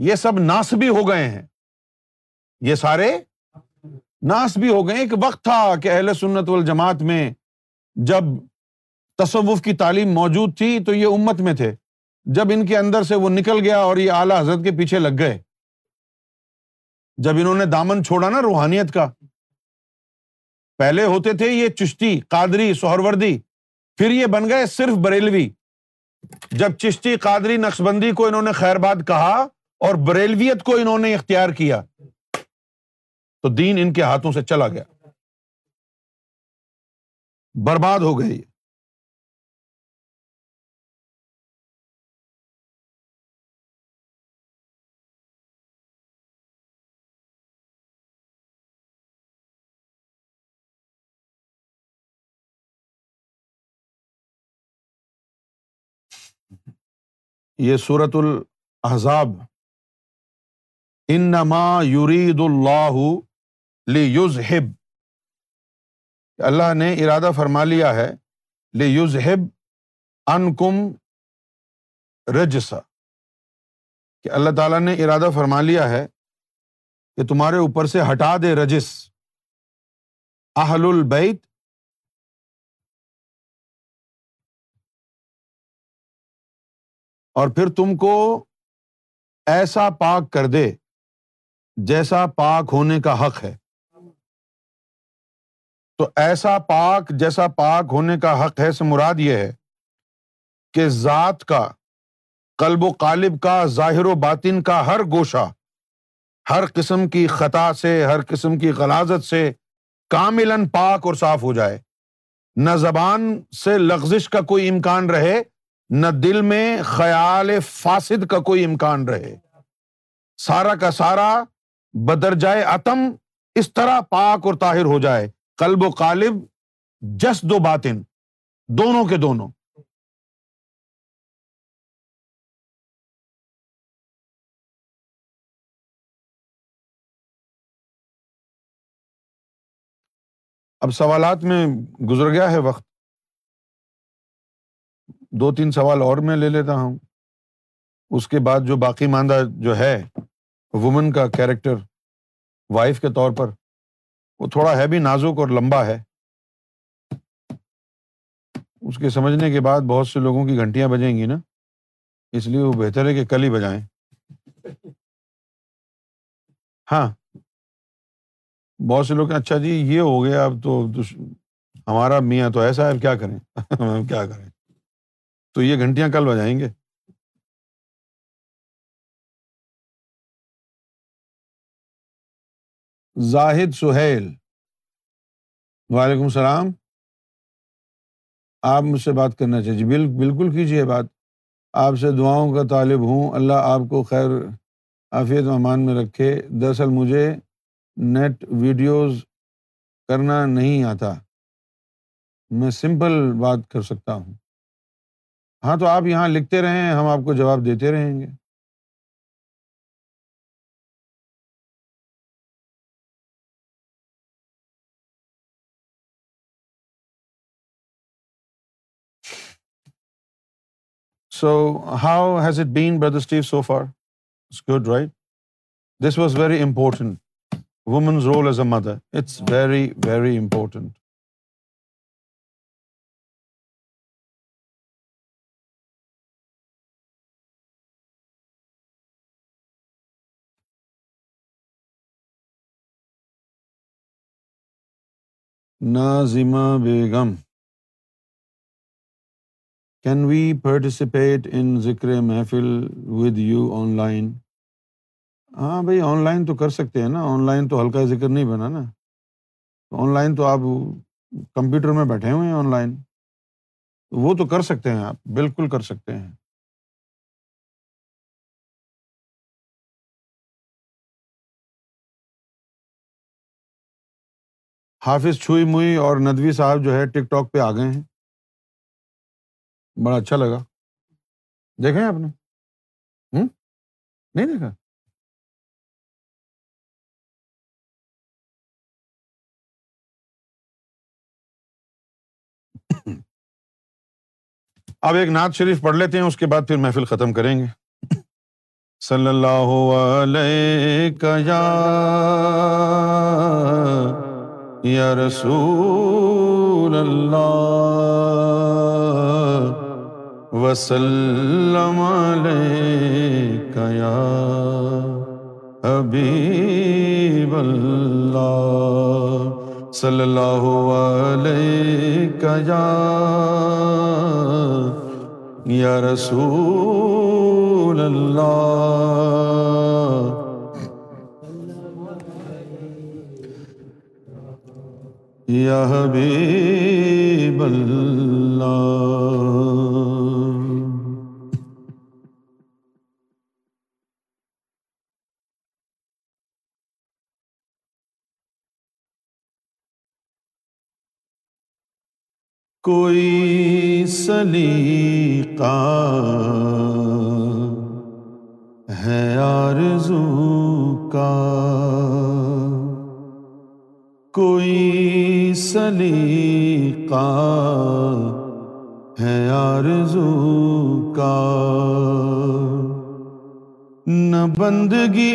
یہ سب ناس بھی ہو گئے ہیں یہ سارے ناس بھی ہو گئے ایک وقت تھا کہ اہل سنت وال جماعت میں جب تصوف کی تعلیم موجود تھی تو یہ امت میں تھے جب ان کے اندر سے وہ نکل گیا اور یہ اعلی حضرت کے پیچھے لگ گئے جب انہوں نے دامن چھوڑا نا روحانیت کا پہلے ہوتے تھے یہ چشتی قادری سہروردی پھر یہ بن گئے صرف بریلوی جب چشتی قادری نقش بندی کو انہوں نے خیر باد کہا اور بریلویت کو انہوں نے اختیار کیا تو دین ان کے ہاتھوں سے چلا گیا برباد ہو گئے یہ سورت الحزاب ان نما اللہ لی یوز اللہ نے ارادہ فرما لیا ہے لیزہب یوز ان کم رجسا کہ اللہ تعالیٰ نے ارادہ فرما لیا ہے کہ تمہارے اوپر سے ہٹا دے رجس اہل البیت اور پھر تم کو ایسا پاک کر دے جیسا پاک ہونے کا حق ہے تو ایسا پاک جیسا پاک ہونے کا حق ہے سے مراد یہ ہے کہ ذات کا قلب و قالب کا ظاہر و باطن کا ہر گوشہ ہر قسم کی خطا سے ہر قسم کی غلازت سے کامل پاک اور صاف ہو جائے نہ زبان سے لغزش کا کوئی امکان رہے نہ دل میں خیال فاسد کا کوئی امکان رہے سارا کا سارا بدرجائے عتم اس طرح پاک اور طاہر ہو جائے قلب و قالب جس دو باطن دونوں کے دونوں اب سوالات میں گزر گیا ہے وقت دو تین سوال اور میں لے لیتا ہوں اس کے بعد جو باقی ماندہ جو ہے وومن کا کیریکٹر وائف کے طور پر وہ تھوڑا ہیوی نازک اور لمبا ہے اس کے سمجھنے کے بعد بہت سے لوگوں کی گھنٹیاں بجیں گی نا اس لیے وہ بہتر ہے کہ کل ہی بجائیں ہاں بہت سے لوگ اچھا جی یہ ہو گیا اب تو ہمارا میاں تو ایسا ہے اب کیا کریں (laughs) کیا کریں تو یہ گھنٹیاں کل بجائیں گے زاہد سہیل وعلیکم السلام آپ مجھ سے بات کرنا چاہیے جی، بال بالکل کیجیے بات آپ سے دعاؤں کا طالب ہوں اللہ آپ کو خیر عافیت و امان میں رکھے دراصل مجھے نیٹ ویڈیوز کرنا نہیں آتا میں سمپل بات کر سکتا ہوں ہاں تو آپ یہاں لکھتے رہیں ہم آپ کو جواب دیتے رہیں گے So how has it been, Brother Steve, so far? It's good, right? This was very important. Woman's role as a mother. It's very, very important. Nazima Begum. Can we participate in zikr mehfil with you online ہاں بھائی on line تو کر سکتے ہیں نا on line تو ہلکا ذکر نہیں بنا نا آن لائن تو آپ کمپیوٹر میں بیٹھے ہوئے ہیں آن لائن وہ تو کر سکتے ہیں آپ بالکل کر سکتے ہیں حافظ چھوئی موئی اور ندوی صاحب جو ہے ٹک ٹاک پہ آ گئے ہیں بڑا اچھا لگا دیکھے آپ نے نہیں دیکھا اب ایک نعت شریف پڑھ لیتے ہیں اس کے بعد پھر محفل ختم کریں گے صلی اللہ علیہ یا رسول اللہ وسلم یا حبیب اللہ صلی اللہ ہویا یا یا رسول اللہ یا حبیب اللہ کوئی سلیقہ ہے آرزو کا کوئی سلیقہ ہے یار زو کا بندگی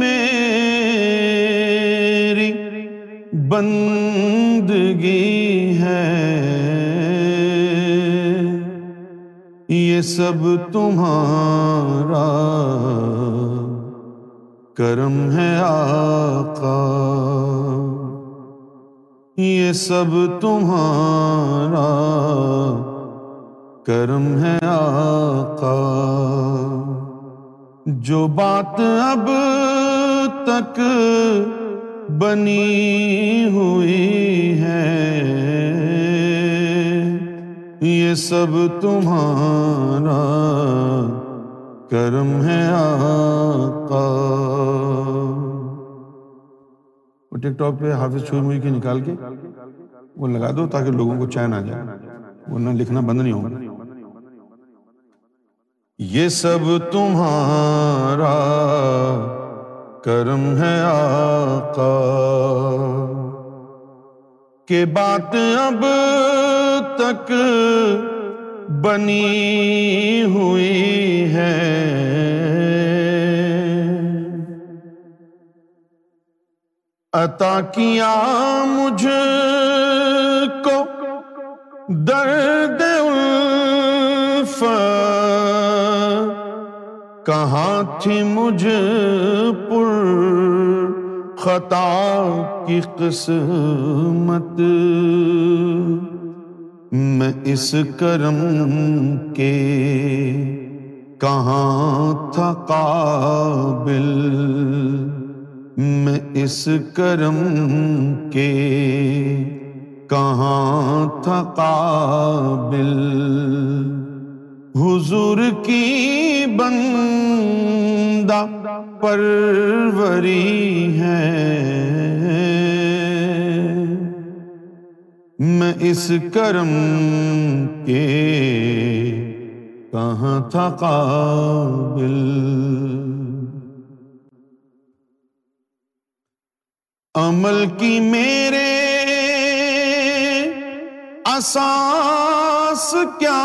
میری بندگی ہے یہ سب تمہارا کرم ہے آقا یہ سب تمہارا کرم ہے آقا جو بات اب تک بنی ہوئی ہے یہ سب تمہارا کرم ہے آقا وہ ٹک ٹاپ پہ حافظ چھوڑ چھو مئی نکال کے وہ لگا دو تاکہ لوگوں کو چین آ جائے وہ نہ لکھنا بند نہیں ہوگا یہ سب تمہارا کرم ہے آقا کہ بات اب تک بنی ہوئی ہے عطا کیا مجھ کو درد الف کہاں تھی مجھ پر خطا کی قسمت میں اس کرم کے کہاں تھا قابل میں اس کرم کے کہاں تھا قابل حضور کی بندہ پروری ہے میں اس کرم کے کہاں تھا قابل عمل کی میرے اساس کیا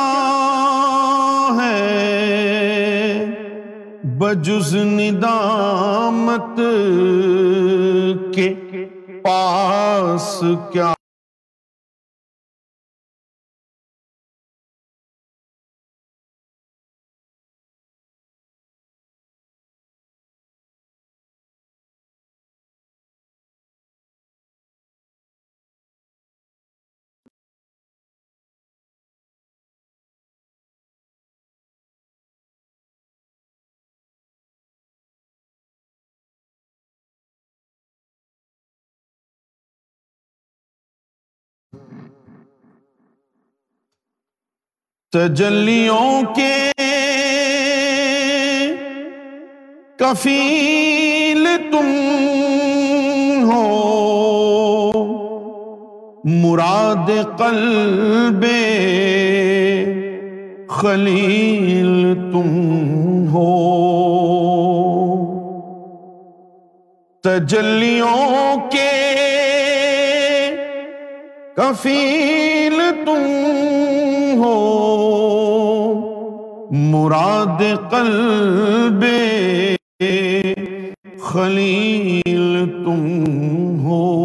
ہے بجز ندامت کے پاس کیا تجلیوں کے کفیل تم ہو مراد قلب خلیل تم ہو تجلیوں کے کفیل تم ہو مراد قلب خلیل تم ہو